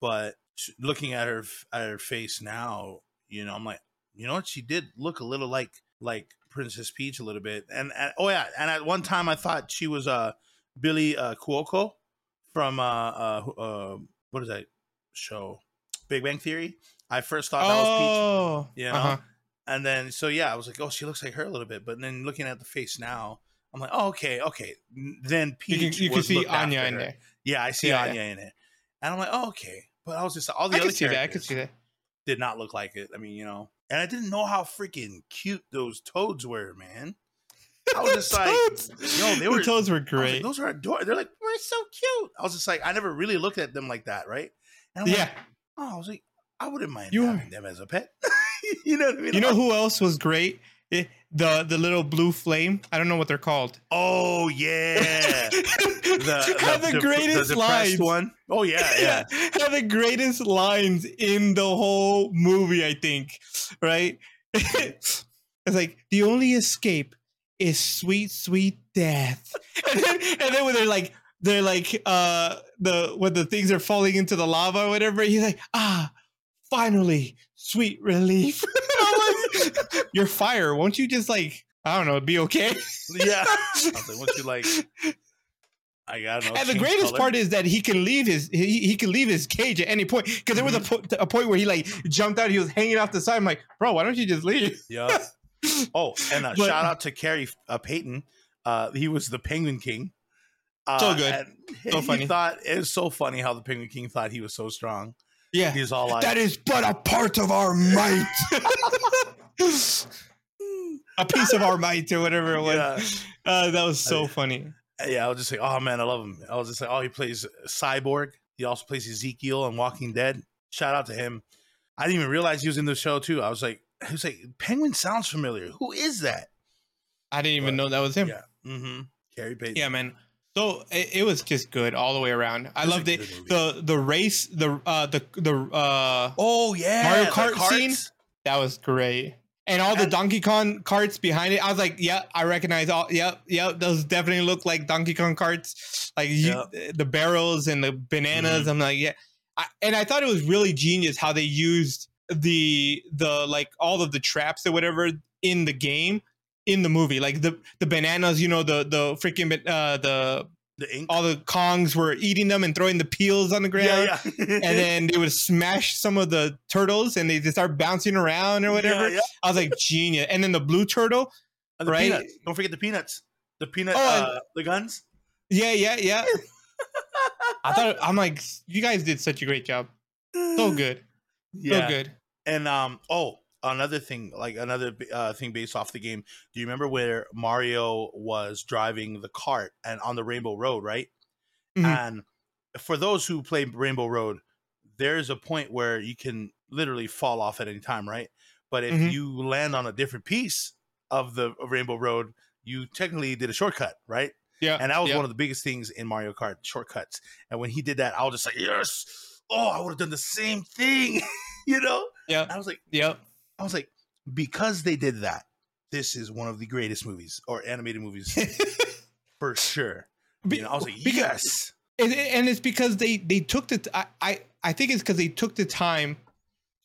Speaker 2: but looking at her at her face now, you know, I'm like, you know what? She did look a little like like Princess Peach a little bit, and, and oh yeah, and at one time I thought she was uh Billy uh, Cuoco from uh, uh uh what is that show? Big Bang Theory. I first thought that was Peach
Speaker 1: Oh,
Speaker 2: you know?
Speaker 1: uh-huh.
Speaker 2: and then so yeah, I was like, oh, she looks like her a little bit. But then looking at the face now, I'm like, oh, okay, okay. Then
Speaker 1: you
Speaker 2: Peach,
Speaker 1: can, you can see Anya in
Speaker 2: her.
Speaker 1: there.
Speaker 2: Yeah, I see
Speaker 1: Yeah,
Speaker 2: Anya in it, and I'm like, oh, okay. But I was just all the
Speaker 1: I
Speaker 2: other
Speaker 1: can see that. I
Speaker 2: characters
Speaker 1: see that.
Speaker 2: did not look like it. I mean, you know, and I didn't know how freaking cute those toads were, man. I was just [laughs] like, yo, they
Speaker 1: the
Speaker 2: were
Speaker 1: toads were
Speaker 2: was like,
Speaker 1: great.
Speaker 2: those are adorable. They're like, we're so cute. I was just like, I never really looked at them like that, right? And I'm
Speaker 1: yeah.
Speaker 2: like, oh, I was like, I wouldn't mind
Speaker 1: You
Speaker 2: having them as a pet. [laughs] you know what I mean?
Speaker 1: You know who else was great? Eh, the the little blue flame. I don't know what they're called.
Speaker 2: Oh yeah, [laughs] the,
Speaker 1: Have the greatest
Speaker 2: depressed
Speaker 1: lines.
Speaker 2: one. Oh yeah, [laughs] yeah.
Speaker 1: have the greatest lines in the whole movie. I think, right? [laughs] it's like the only escape is sweet, sweet death, and then, and then when they're like. They're like uh the when the things are falling into the lava or whatever. He's like, ah, finally, sweet relief. [laughs] You're fire. Won't you just like I don't know, be okay?
Speaker 2: yeah. [laughs] I was like, once you like, I got
Speaker 1: and the greatest
Speaker 2: color.
Speaker 1: part is that he can leave his he, he can leave his cage at any point because there was a, po- a point where he like jumped out he was hanging off the side i'm like bro why don't you just leave
Speaker 2: Yeah. [laughs] Oh, and a
Speaker 1: But-
Speaker 2: shout out to Khary uh, Payton. Uh, he was the Penguin King. Uh,
Speaker 1: So good. So
Speaker 2: he
Speaker 1: funny.
Speaker 2: Thought it was so funny how the Penguin King thought he was so strong.
Speaker 1: yeah
Speaker 2: He's all like,
Speaker 1: that is but a part of our might [laughs] a piece of our might or whatever it was
Speaker 2: yeah.
Speaker 1: uh, that was so funny
Speaker 2: yeah. I was just like, oh man, I love him. I was just like, oh, he plays Cyborg. He also plays Ezekiel on Walking Dead. Shout out to him. I didn't even realize he was in the show too. I was like, he was like, Penguin sounds familiar. Who is that?
Speaker 1: i didn't even
Speaker 2: But-
Speaker 1: know that was him
Speaker 2: Yeah. Mm-hmm. Khary Payton.
Speaker 1: Yeah, man. So it, it was just good all the way around. I
Speaker 2: It was a
Speaker 1: loved it.
Speaker 2: movie.
Speaker 1: The the race, the uh the the uh
Speaker 2: Oh yeah,
Speaker 1: Mario Kart scene? that was great. And all the Donkey Kong carts behind it, I was like, yeah, I recognize all. Yep, yep, those definitely look like Donkey Kong carts. Like you, the barrels and the bananas. I'm like, yeah. I, and I thought it was really genius how they used the the like all of the traps or whatever in the game in the movie. Like the the bananas, you know, the the freaking uh the
Speaker 2: The ink.
Speaker 1: all the Kongs were eating them and throwing the peels on the ground.
Speaker 2: yeah, yeah. [laughs]
Speaker 1: And then they would smash some of the turtles and they just start bouncing around or whatever.
Speaker 2: Yeah.
Speaker 1: I was like, genius. And then the blue turtle.
Speaker 2: The
Speaker 1: right?
Speaker 2: peanuts. Don't forget the peanuts. The peanut.
Speaker 1: Oh,
Speaker 2: uh, the guns.
Speaker 1: Yeah, yeah, yeah. [laughs] I thought, I'm like, you guys did such a great job. So [sighs] good.
Speaker 2: Yeah.
Speaker 1: So good.
Speaker 2: And um. Oh, another thing. Like another uh, thing based off the game. Do you remember where Mario was driving the cart and on the Rainbow Road, right?
Speaker 1: Mhm.
Speaker 2: And for those who play Rainbow Road, there's a point where you can literally fall off at any time, right? But if
Speaker 1: Mhm.
Speaker 2: you land on a different piece of the Rainbow Road, you technically did a shortcut, right?
Speaker 1: Yeah.
Speaker 2: And that was
Speaker 1: yeah.
Speaker 2: one of the biggest things in Mario Kart shortcuts. And when he did that, I was just like, yes. Oh, I would have done the same thing. [laughs] you know?
Speaker 1: Yeah.
Speaker 2: I was like,
Speaker 1: Yep.
Speaker 2: I was like, because they did that, this is one of the greatest movies or animated movies [laughs] for sure.
Speaker 1: Be-
Speaker 2: You know, I was like,
Speaker 1: because-
Speaker 2: yes.
Speaker 1: and, and it's because they they took the t- I I, I think it's because they took the time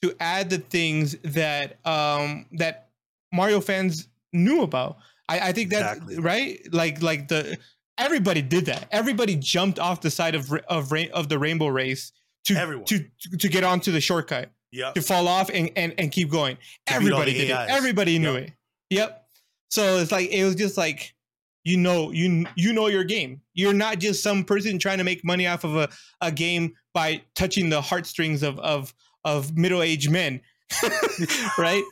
Speaker 1: to add the things that um that Mario fans knew about. I, I think that
Speaker 2: Exactly.
Speaker 1: right like like the everybody did that. Everybody jumped off the side of of of the rainbow race to
Speaker 2: Everyone.
Speaker 1: to to get onto the shortcut
Speaker 2: Yep.
Speaker 1: to fall off and and, and keep going. Everybody did
Speaker 2: AIs.
Speaker 1: it. Everybody knew
Speaker 2: Yep.
Speaker 1: it. Yep. So it's like it was just like you know you you know your game. You're not just some person trying to make money off of a, a game by touching the heartstrings of of of middle aged men, [laughs] right?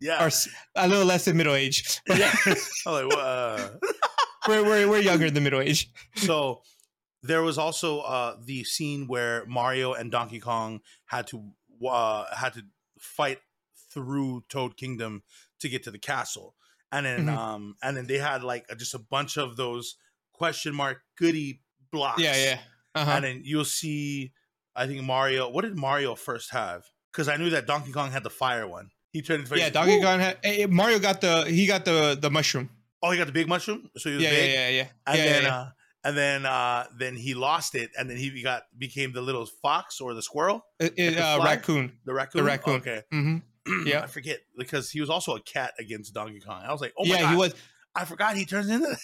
Speaker 2: Yeah.
Speaker 1: Or a little less than middle age.
Speaker 2: yeah. [laughs] Like, uh.
Speaker 1: we're, we're we're younger than middle age.
Speaker 2: so there was also uh the scene where Mario and Donkey Kong had to uh had to fight through Toad Kingdom to get to the castle. And then
Speaker 1: Mhm.
Speaker 2: um and then they had like a, just a bunch of those question mark goody blocks.
Speaker 1: Yeah, yeah. Uh-huh.
Speaker 2: And then you'll see I think Mario what did Mario first have? Cuz I knew that Donkey Kong had the fire one. He turned into
Speaker 1: Yeah, Donkey! Kong had eh, Mario got the he got the the mushroom.
Speaker 2: Oh, he got the big mushroom? So he was
Speaker 1: Yeah,
Speaker 2: big.
Speaker 1: yeah, yeah, yeah.
Speaker 2: and
Speaker 1: yeah,
Speaker 2: then
Speaker 1: yeah.
Speaker 2: uh and then uh then he lost it and then he got became the little fox or the squirrel
Speaker 1: It- it,
Speaker 2: the
Speaker 1: uh, raccoon.
Speaker 2: the raccoon
Speaker 1: The raccoon.
Speaker 2: okay
Speaker 1: hmm [clears throat]
Speaker 2: yeah i forget because he was also a cat against donkey kong i was like oh my god.
Speaker 1: yeah,
Speaker 2: god
Speaker 1: he was.
Speaker 2: i forgot he turns into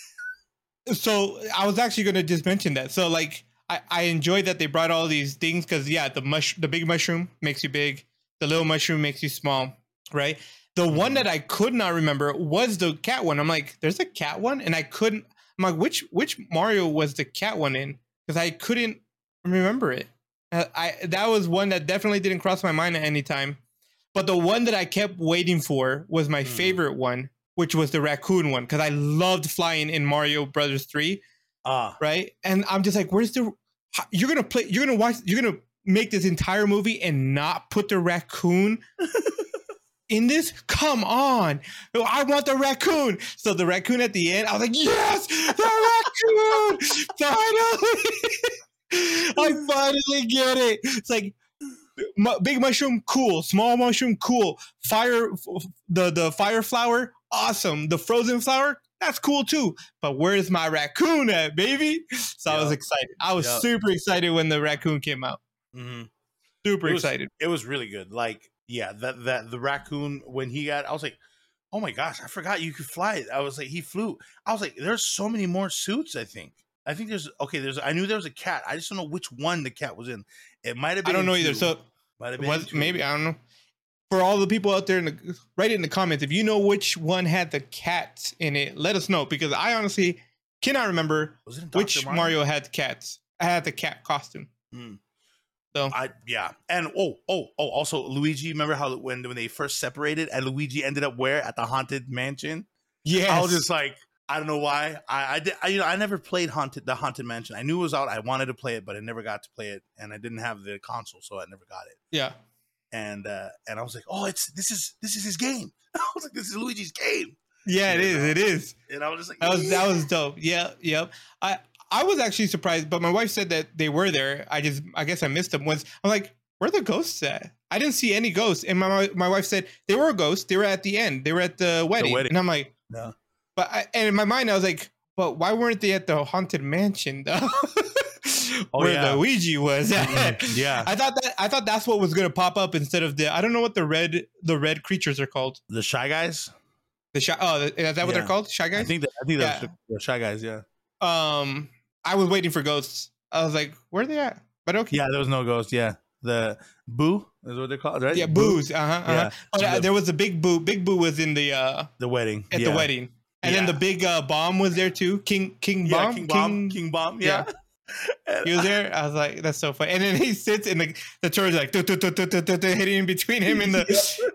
Speaker 2: [laughs]
Speaker 1: so I was actually gonna just mention that. So like I, I enjoy that they brought all these things because yeah, the mush the big mushroom makes you big, the little mushroom makes you small, right? The one
Speaker 2: Mhm.
Speaker 1: that I could not remember was the cat one. I'm like, there's a cat one, and I couldn't. I'm like, which which Mario was the cat one in? Because I couldn't remember it. Uh, I that was one that definitely didn't cross my mind at any time. But the one that I kept waiting for was my
Speaker 2: Hmm.
Speaker 1: favorite one, which was the raccoon one, because I loved flying in Mario Brothers Three
Speaker 2: ah
Speaker 1: right? And I'm just like, where's the? You're gonna play. You're gonna watch. You're gonna make this entire movie and not put the raccoon in this? Come on. Oh, I want the raccoon. So the raccoon at the end, I was like, yes, the raccoon. [laughs] finally. I finally get it. It's like big mushroom, cool. Small mushroom, cool. Fire, the the fire flower, awesome. The frozen flower, that's cool too. But where's my raccoon at, baby? So I was excited. I was
Speaker 2: Yup.
Speaker 1: super excited when the raccoon came out.
Speaker 2: hmm
Speaker 1: Super
Speaker 2: It was-
Speaker 1: excited.
Speaker 2: It was really good. Like, yeah, that that the raccoon when he got, I was like, oh my gosh, I forgot you could fly. I was like, he flew. I was like, there's so many more suits. I think. I think there's okay. There's I knew there was a cat. I just don't know which one the cat was in. It might have been.
Speaker 1: I
Speaker 2: don't
Speaker 1: know either. So
Speaker 2: might have been
Speaker 1: was maybe I don't know. For all the people out there, in the, write it in the comments if you know which one had the cat in it. Let us know because I honestly cannot remember which
Speaker 2: Mario?
Speaker 1: Mario had cats. I had the cat costume.
Speaker 2: Hmm.
Speaker 1: So
Speaker 2: I yeah, and oh oh oh, also Luigi. Remember how when when they first separated and Luigi ended up where at the haunted mansion?
Speaker 1: Yeah,
Speaker 2: I was just like, I don't know why. I I did. I, you know, I never played haunted the haunted mansion. I knew it was out. I wanted to play it, but I never got to play it, and I didn't have the console, so I never got it.
Speaker 1: yeah.
Speaker 2: And uh and I was like, oh, it's this is this is his game. [laughs] I was like, this is Luigi's game,
Speaker 1: Yeah, it is. It is.
Speaker 2: and I was just like,
Speaker 1: That was that was dope. Yeah, yep. I I was actually surprised, but my wife said that they were there. I just I guess I missed them once. I'm like, where are the ghosts at? I didn't see any ghosts. And my my wife said they were ghosts. They were at the end. They were at the wedding.
Speaker 2: wedding.
Speaker 1: And I'm like,
Speaker 2: No.
Speaker 1: but I, and in my mind I was like, but why weren't they at the haunted mansion though? [laughs]
Speaker 2: Oh,
Speaker 1: Where
Speaker 2: yeah.
Speaker 1: the Ouija was at.
Speaker 2: Mhm. Yeah. [laughs]
Speaker 1: I thought that I thought that's what was gonna pop up instead of the I don't know what the red the red creatures are called.
Speaker 2: the shy guys.
Speaker 1: The shy oh is that what
Speaker 2: Yeah.
Speaker 1: they're called? Shy guys.
Speaker 2: I
Speaker 1: guys?
Speaker 2: think that I think that's
Speaker 1: Yeah.
Speaker 2: the shy guys. Yeah.
Speaker 1: um I was waiting for ghosts. I was like, where are they at? But okay.
Speaker 2: Yeah, there was no ghost. Yeah, the boo is what they're called, right?
Speaker 1: Yeah,
Speaker 2: Boo?
Speaker 1: boos. Uh-huh, uh-huh.
Speaker 2: Yeah,
Speaker 1: But uh,
Speaker 2: The-
Speaker 1: there was a big boo. Big boo was in the uh
Speaker 2: the wedding
Speaker 1: at
Speaker 2: yeah.
Speaker 1: the wedding. And then the big uh, bomb was there too. King King
Speaker 2: Yeah,
Speaker 1: Bomb.
Speaker 2: King Bomb. King Bomb. Yeah. [laughs]
Speaker 1: He was there. I was like, that's so funny. And then he sits and the the turret's like hitting in between him and the. [laughs]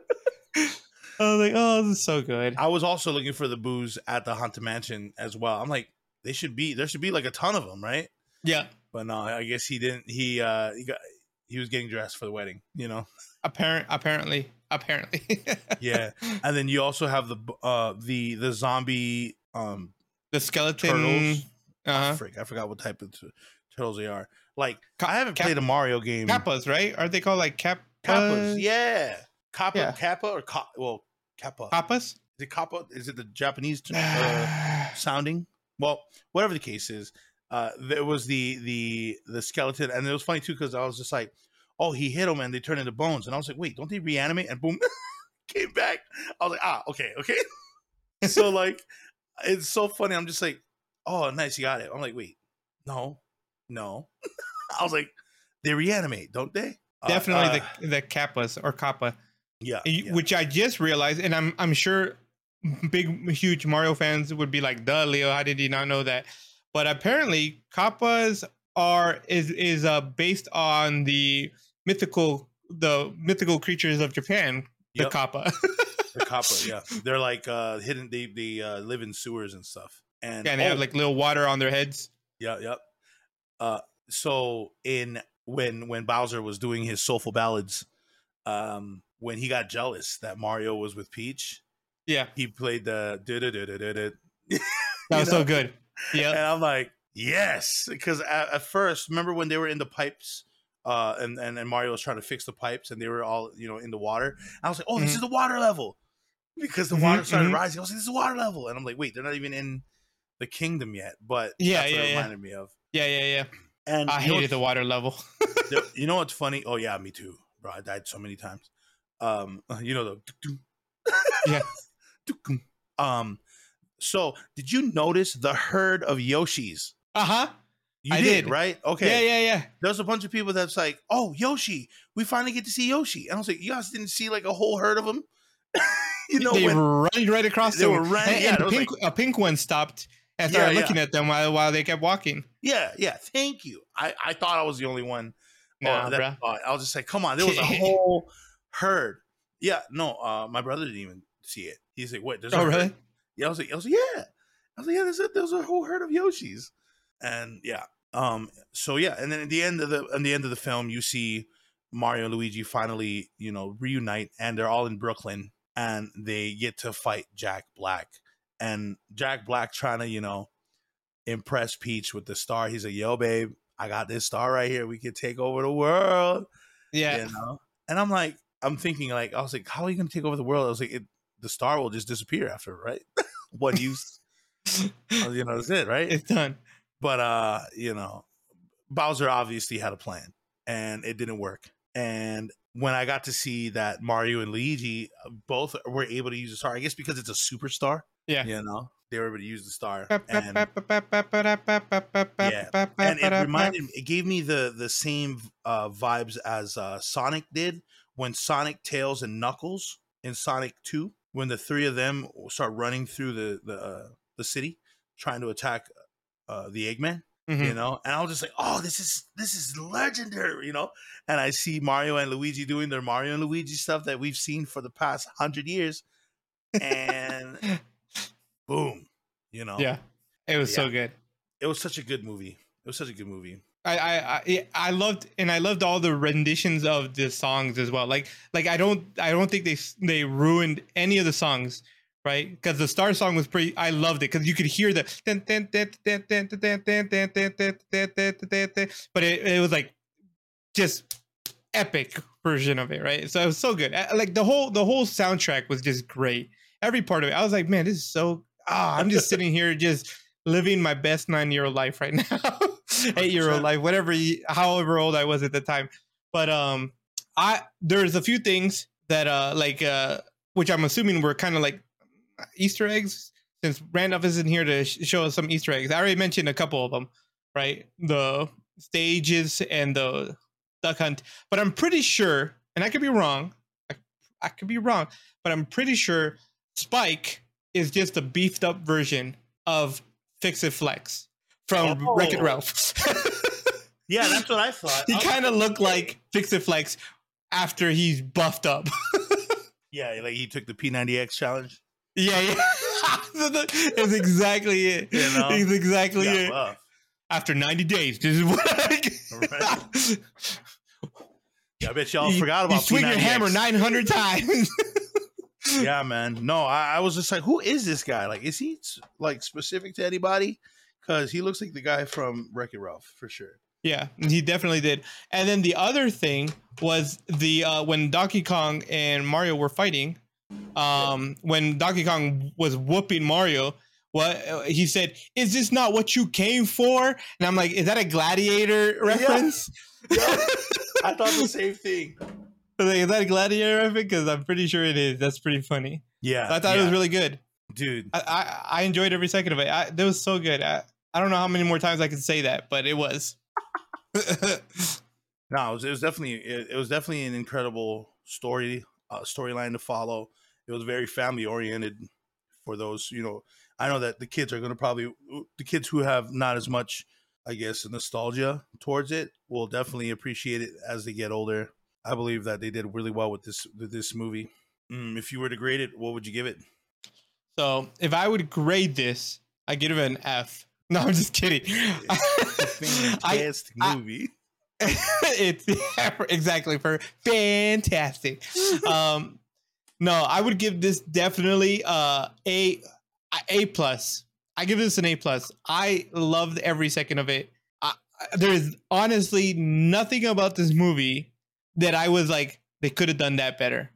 Speaker 1: I was like, oh, this is so good.
Speaker 2: I was also looking for the boos at the haunted mansion as well. I'm like, they should be there should be like a ton of them, right?
Speaker 1: Yeah,
Speaker 2: But no, I guess he didn't. He uh he got he was getting dressed for the wedding, you know.
Speaker 1: apparent. Apparently, apparently. [laughs]
Speaker 2: Yeah, and then you also have the uh the the zombie um
Speaker 1: the skeleton.
Speaker 2: turtles.
Speaker 1: Uh-huh.
Speaker 2: Frick, I forgot what type of t- turtles they are. Like
Speaker 1: Ca-
Speaker 2: I haven't
Speaker 1: cap-
Speaker 2: played a Mario game.
Speaker 1: Kappas, right? Are they called like cap?
Speaker 2: Kappas, yeah. Kappa,
Speaker 1: yeah.
Speaker 2: Kappa, or Ka- well, Kappa.
Speaker 1: Kappas.
Speaker 2: Is it Kappa? Is it the Japanese uh, [sighs] sounding? Well, whatever the case is, uh, there was the the the skeleton, and it was funny too because I was just like, "Oh, he hit him, and they turned into bones," and I was like, "Wait, don't they reanimate?" And boom, [laughs] came back. I was like, "Ah, okay, okay." [laughs] so like, it's so funny. I'm just like, "Oh, nice, you got it." I'm like, "Wait, no, no." [laughs] I was like, "They reanimate, don't they?" Uh,
Speaker 1: Definitely
Speaker 2: uh,
Speaker 1: the the kappas or kappa.
Speaker 2: yeah, yeah.
Speaker 1: which I just realized, and I'm I'm sure big huge Mario fans would be like, "Duh, Leo, how did you not know that?" But apparently, kappas are is is uh based on the mythical the mythical creatures of Japan, the
Speaker 2: Yep.
Speaker 1: kappa. [laughs]
Speaker 2: the Kappa, yeah, they're like uh hidden. They they uh, live in sewers and stuff, and
Speaker 1: yeah, and they have
Speaker 2: oh,
Speaker 1: like little water on their heads.
Speaker 2: Yeah, yep. Uh, so in when when Bowser was doing his soulful ballads, um, when he got jealous that Mario was with Peach,
Speaker 1: Yeah,
Speaker 2: he played the da da
Speaker 1: that was so good. Yeah,
Speaker 2: And I'm like, yes, because at, at first, remember when they were in the pipes, uh, and, and and Mario was trying to fix the pipes, and they were all you know in the water. I was like, oh, this
Speaker 1: Mhm.
Speaker 2: is the water level, because the water started
Speaker 1: mhm.
Speaker 2: rising. I was like, this is water level, and I'm like, wait, they're not even in the kingdom yet. But
Speaker 1: Yeah, yeah, yeah.
Speaker 2: reminded me of.
Speaker 1: yeah, yeah, yeah.
Speaker 2: And
Speaker 1: I hated the water level.
Speaker 2: you know what's funny? Oh yeah, me too, bro. I died so many times. Um, you know the
Speaker 1: Yeah.
Speaker 2: Um, so did you notice the herd of Yoshis?
Speaker 1: Uh huh.
Speaker 2: You
Speaker 1: I
Speaker 2: did,
Speaker 1: did.
Speaker 2: right? Okay.
Speaker 1: Yeah, yeah, yeah.
Speaker 2: There's a bunch of people that's like, "Oh, Yoshi, we finally get to see Yoshi," and I was like, "You guys didn't see like a whole herd of them?" [laughs] you know,
Speaker 1: they were running right across
Speaker 2: They
Speaker 1: them.
Speaker 2: were running-
Speaker 1: And,
Speaker 2: yeah,
Speaker 1: and pink, a pink one stopped and
Speaker 2: Yeah,
Speaker 1: started
Speaker 2: yeah.
Speaker 1: looking at them while while they kept walking.
Speaker 2: yeah, yeah. Thank you. I I thought I was the only one.
Speaker 1: Nah,
Speaker 2: uh, that
Speaker 1: bruh.
Speaker 2: thought. I was just like, "Come on!" There was a [laughs] whole herd. Yeah, no. Uh, my brother didn't even see it. He's like, "What? There's a
Speaker 1: Oh,
Speaker 2: herd?"
Speaker 1: really?
Speaker 2: Yeah, I was like, I was like, yeah. I was like, yeah, there's a, there's a whole herd of Yoshis, and yeah. Um. So yeah, and then at the end of the at the end of the film, you see Mario and Luigi finally, you know, reunite, and they're all in Brooklyn, and they get to fight Jack Black. And Jack Black trying to, you know, impress Peach with the star. He's like, "Yo, babe, I got this star right here. We could take over the world."
Speaker 1: Yeah.
Speaker 2: You know, and I'm like, I'm thinking like, I was like, "How are you gonna take over the world?" I was like, it, "The star will just disappear after, right? [laughs] what use?" [laughs] you know, that's it, right?
Speaker 1: It's done.
Speaker 2: But uh, you know, Bowser obviously had a plan, and it didn't work. And when I got to see that Mario and Luigi uh, both were able to use the star, I guess because it's a superstar.
Speaker 1: Yeah.
Speaker 2: You know, they were able to use the star.
Speaker 1: And,
Speaker 2: And, and it reminded me, it gave me the the same uh, vibes as uh, Sonic did when Sonic, Tails, and Knuckles in Sonic Two, when the three of them start running through the the uh, the city trying to attack uh, the Eggman you
Speaker 1: Mhm.
Speaker 2: know and i was just like oh this is this is legendary you know and i see mario and luigi doing their mario and luigi stuff that we've seen for the past hundred years and [laughs] boom you know
Speaker 1: Yeah. It was so good.
Speaker 2: it was such a good movie it was such a good movie
Speaker 1: I, I I loved and I loved all the renditions of the songs as well. Like like I don't I don't think they they ruined any of the songs, right? Because the star song was pretty. I loved it because you could hear the but it, it was like just epic version of it, right? So it was so good. Like the whole the whole soundtrack was just great. Every part of it, I was like, man, this is so. Ah, I'm just sitting here just living my best nine year old life right now eight year old life, whatever, however old I was at the time. But um, I there's a few things that uh like uh which I'm assuming were kind of like Easter eggs since Randolph isn't here to sh- show us some Easter eggs. I already mentioned a couple of them, right? The stages and the duck hunt, but I'm pretty sure, and I could be wrong. I, I could be wrong, but I'm pretty sure Spike is just a beefed up version of Fix It Felix from Wreck It
Speaker 2: Oh.
Speaker 1: Ralph. [laughs]
Speaker 2: yeah that's what i thought [laughs]
Speaker 1: he
Speaker 2: was
Speaker 1: kind of looked like Fix It Felix after he's buffed up. [laughs]
Speaker 2: yeah like he took the p90x challenge
Speaker 1: yeah, yeah. That's exactly it.
Speaker 2: You know?
Speaker 1: It's exactly it.
Speaker 2: buff.
Speaker 1: After 90 days, this is what I
Speaker 2: Right. yeah i bet y'all
Speaker 1: you,
Speaker 2: forgot about
Speaker 1: you swing your
Speaker 2: P90X.
Speaker 1: hammer 900 times.
Speaker 2: yeah, man. No, I, I was just like, who is this guy? Like, is he like specific to anybody? Because he looks like the guy from Wreck It Ralph for sure.
Speaker 1: yeah, he definitely did. And then the other thing was the uh, when Donkey Kong and Mario were fighting, um, when Donkey Kong was whooping Mario, what uh, he said, "Is this not what you came for?" And I'm like, "Is that a gladiator reference?" [laughs]
Speaker 2: I thought the same thing.
Speaker 1: Like, is that a gladiator reference? Because I'm pretty sure it is. That's pretty funny.
Speaker 2: Yeah,
Speaker 1: I thought it was really good.
Speaker 2: dude.
Speaker 1: I, I, I enjoyed every second of it. I, it was so good. I, I don't know how many more times I can say that, but it was. [laughs]
Speaker 2: No, it was, it was definitely it, it was definitely an incredible story uh, storyline to follow. It was very family oriented for those you know. I know that the kids are going to probably the kids who have not as much, I guess, nostalgia towards it will definitely appreciate it as they get older. I believe that they did really well with this with this movie. Mm, if you were to grade it, what would you give it?
Speaker 1: so if I would grade this, I give it an F. No, I'm just kidding. [laughs] [laughs] I,
Speaker 2: Fantastic
Speaker 1: I-
Speaker 2: movie. [laughs]
Speaker 1: it's yeah, exactly for fantastic. Um, no, I would give this definitely uh, a a plus. I give this an A plus. I loved every second of it. I, I- there is honestly nothing about this movie that I was like they could have done that better.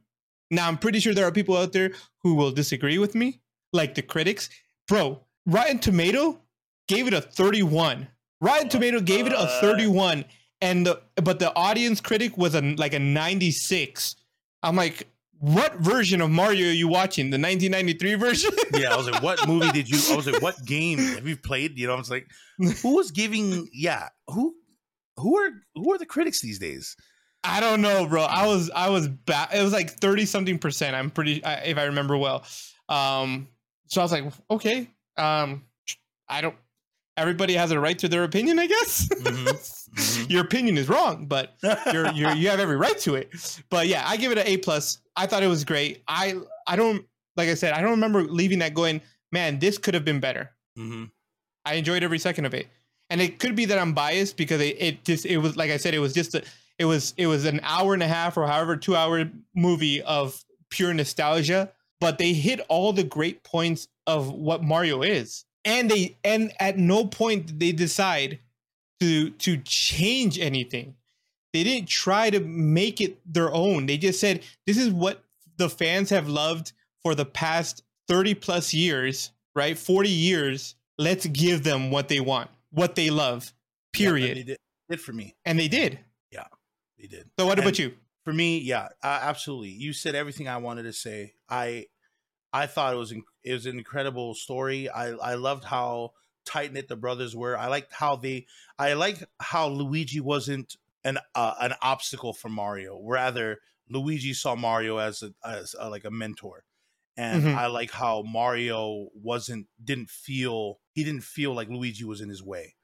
Speaker 1: Now I'm pretty sure there are people out there who will disagree with me, like the critics. Bro, Rotten Tomato gave it a 31. Rotten Tomato gave it a
Speaker 2: Uh.
Speaker 1: 31, and the but the audience critic was a like a 96. I'm like, what version of Mario are you watching? The 1993 version? [laughs]
Speaker 2: yeah, I was like, what movie did you? I was like, what game have you played? You know, I was like, who was giving? Yeah, who, who are who are the critics these days?
Speaker 1: I don't know, bro. I was I was bad. It was like 30 something percent. I'm pretty I, if I remember well. Um, so I was like, okay. Um, I don't. Everybody has a right to their opinion, I guess.
Speaker 2: Mhm. [laughs]
Speaker 1: Your opinion is wrong, but you're, [laughs] you're you have every right to it. But yeah, I give it an A plus. I thought it was great. I I don't like I said I don't remember leaving that going. Man, this could have been better.
Speaker 2: Mhm.
Speaker 1: I enjoyed every second of it, and it could be that I'm biased because it, it just it was like I said it was just a, it was it was an hour and a half or however two hour movie of pure nostalgia, but they hit all the great points of what Mario is. And they and at no point did they decide to to change anything. They didn't try to make it their own. They just said this is what the fans have loved for the past 30 plus years, right? 40 years. Let's give them what they want, what they love. Period.
Speaker 2: Yeah, they did, did for me.
Speaker 1: And they did. Yeah.
Speaker 2: They did.
Speaker 1: So what
Speaker 2: And-
Speaker 1: about you?
Speaker 2: For me, yeah, uh, absolutely. You said everything I wanted to say. I I thought it was in, it was an incredible story. I I loved how tight knit the brothers were. I liked how they I liked how Luigi wasn't an uh, an obstacle for Mario. Rather, Luigi saw Mario as a as a, like a mentor. And
Speaker 1: Mhm.
Speaker 2: I like how Mario wasn't didn't feel he didn't feel like Luigi was in his way.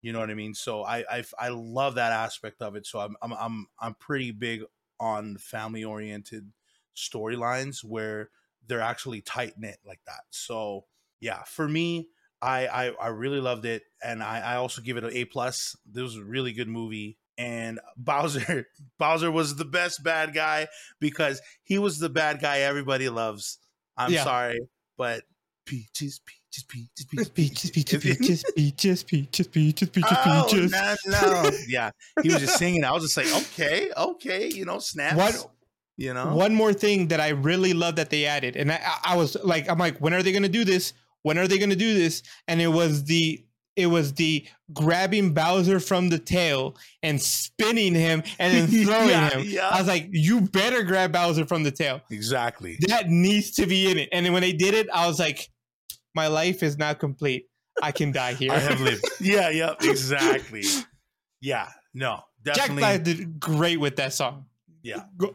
Speaker 2: You know what I mean? So I I, I love that aspect of it. So I'm I'm I'm I'm pretty big on family oriented storylines where they're actually tight knit like that. So yeah, for me, I, I I really loved it, and I I also give it an A plus. This was a really good movie. And [laughs] Bowser, Bowser was the best bad guy because he was the bad guy everybody loves. I'm
Speaker 1: Yeah.
Speaker 2: sorry, but peaches, peaches, peaches, peaches, [laughs]
Speaker 1: Peaches, peaches, peaches, peaches, peaches, peaches, [laughs] peaches,
Speaker 2: Oh,
Speaker 1: peaches.
Speaker 2: no, no. yeah, he was just singing. I was just like, okay, okay, you know, snaps.
Speaker 1: What-
Speaker 2: you know,
Speaker 1: One more thing that I really love that they added, and I, I was like, I'm like, when are they going to do this? When are they going to do this? And it was the it was the grabbing Bowser from the tail and spinning him and then [laughs] throwing
Speaker 2: Yeah,
Speaker 1: him.
Speaker 2: yeah.
Speaker 1: I was like, you better grab Bowser from the tail.
Speaker 2: exactly.
Speaker 1: That needs to be in it. And then when they did it, I was like, my life is not complete. I can die [laughs] here.
Speaker 2: I have lived. yeah, yeah, exactly. [laughs] Yeah, no,
Speaker 1: Jack
Speaker 2: definitely.
Speaker 1: Black did great with that song.
Speaker 2: Yeah.
Speaker 1: Go-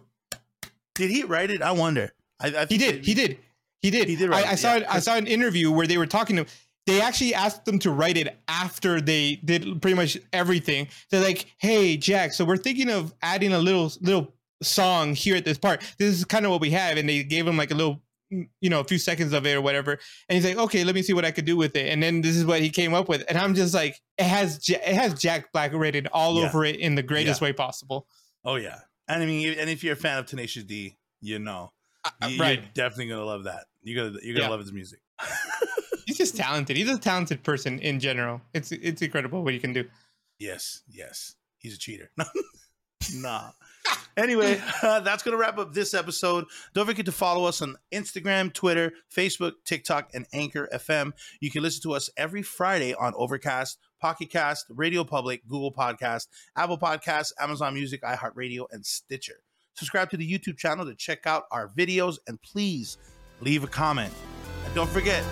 Speaker 2: Did he write it? I wonder. I, I think
Speaker 1: He did. He did. He did.
Speaker 2: He did
Speaker 1: I, I saw
Speaker 2: yeah.
Speaker 1: it. I saw an interview where they were talking to. They actually asked them to write it after they did pretty much everything. They're like, "Hey, Jack, so we're thinking of adding a little little song here at this part. This is kind of what we have." And they gave him like a little, you know, a few seconds of it or whatever. And he's like, "Okay, let me see what I could do with it." And then this is what he came up with. And I'm just like, it has it has Jack Black written all
Speaker 2: Yeah.
Speaker 1: over it in the greatest way possible.
Speaker 2: Oh yeah, and I mean, and if you're a fan of Tenacious D, you know,
Speaker 1: Uh,
Speaker 2: you,
Speaker 1: right.
Speaker 2: you're definitely gonna love that. You're gonna you're gonna
Speaker 1: Yeah.
Speaker 2: love his music. [laughs]
Speaker 1: He's just talented. He's a talented person in general. It's it's incredible what he can do.
Speaker 2: Yes, yes. He's a cheater. [laughs] nah. Anyway, uh, that's going to wrap up this episode. Don't forget to follow us on Instagram, Twitter, Facebook, TikTok, and Anchor FM. You can listen to us every Friday on Overcast, Pocket Cast, Radio Public, Google Podcast, Apple Podcasts, Amazon Music, iHeartRadio, and Stitcher. Subscribe to the YouTube channel to check out our videos and please leave a comment. And don't forget,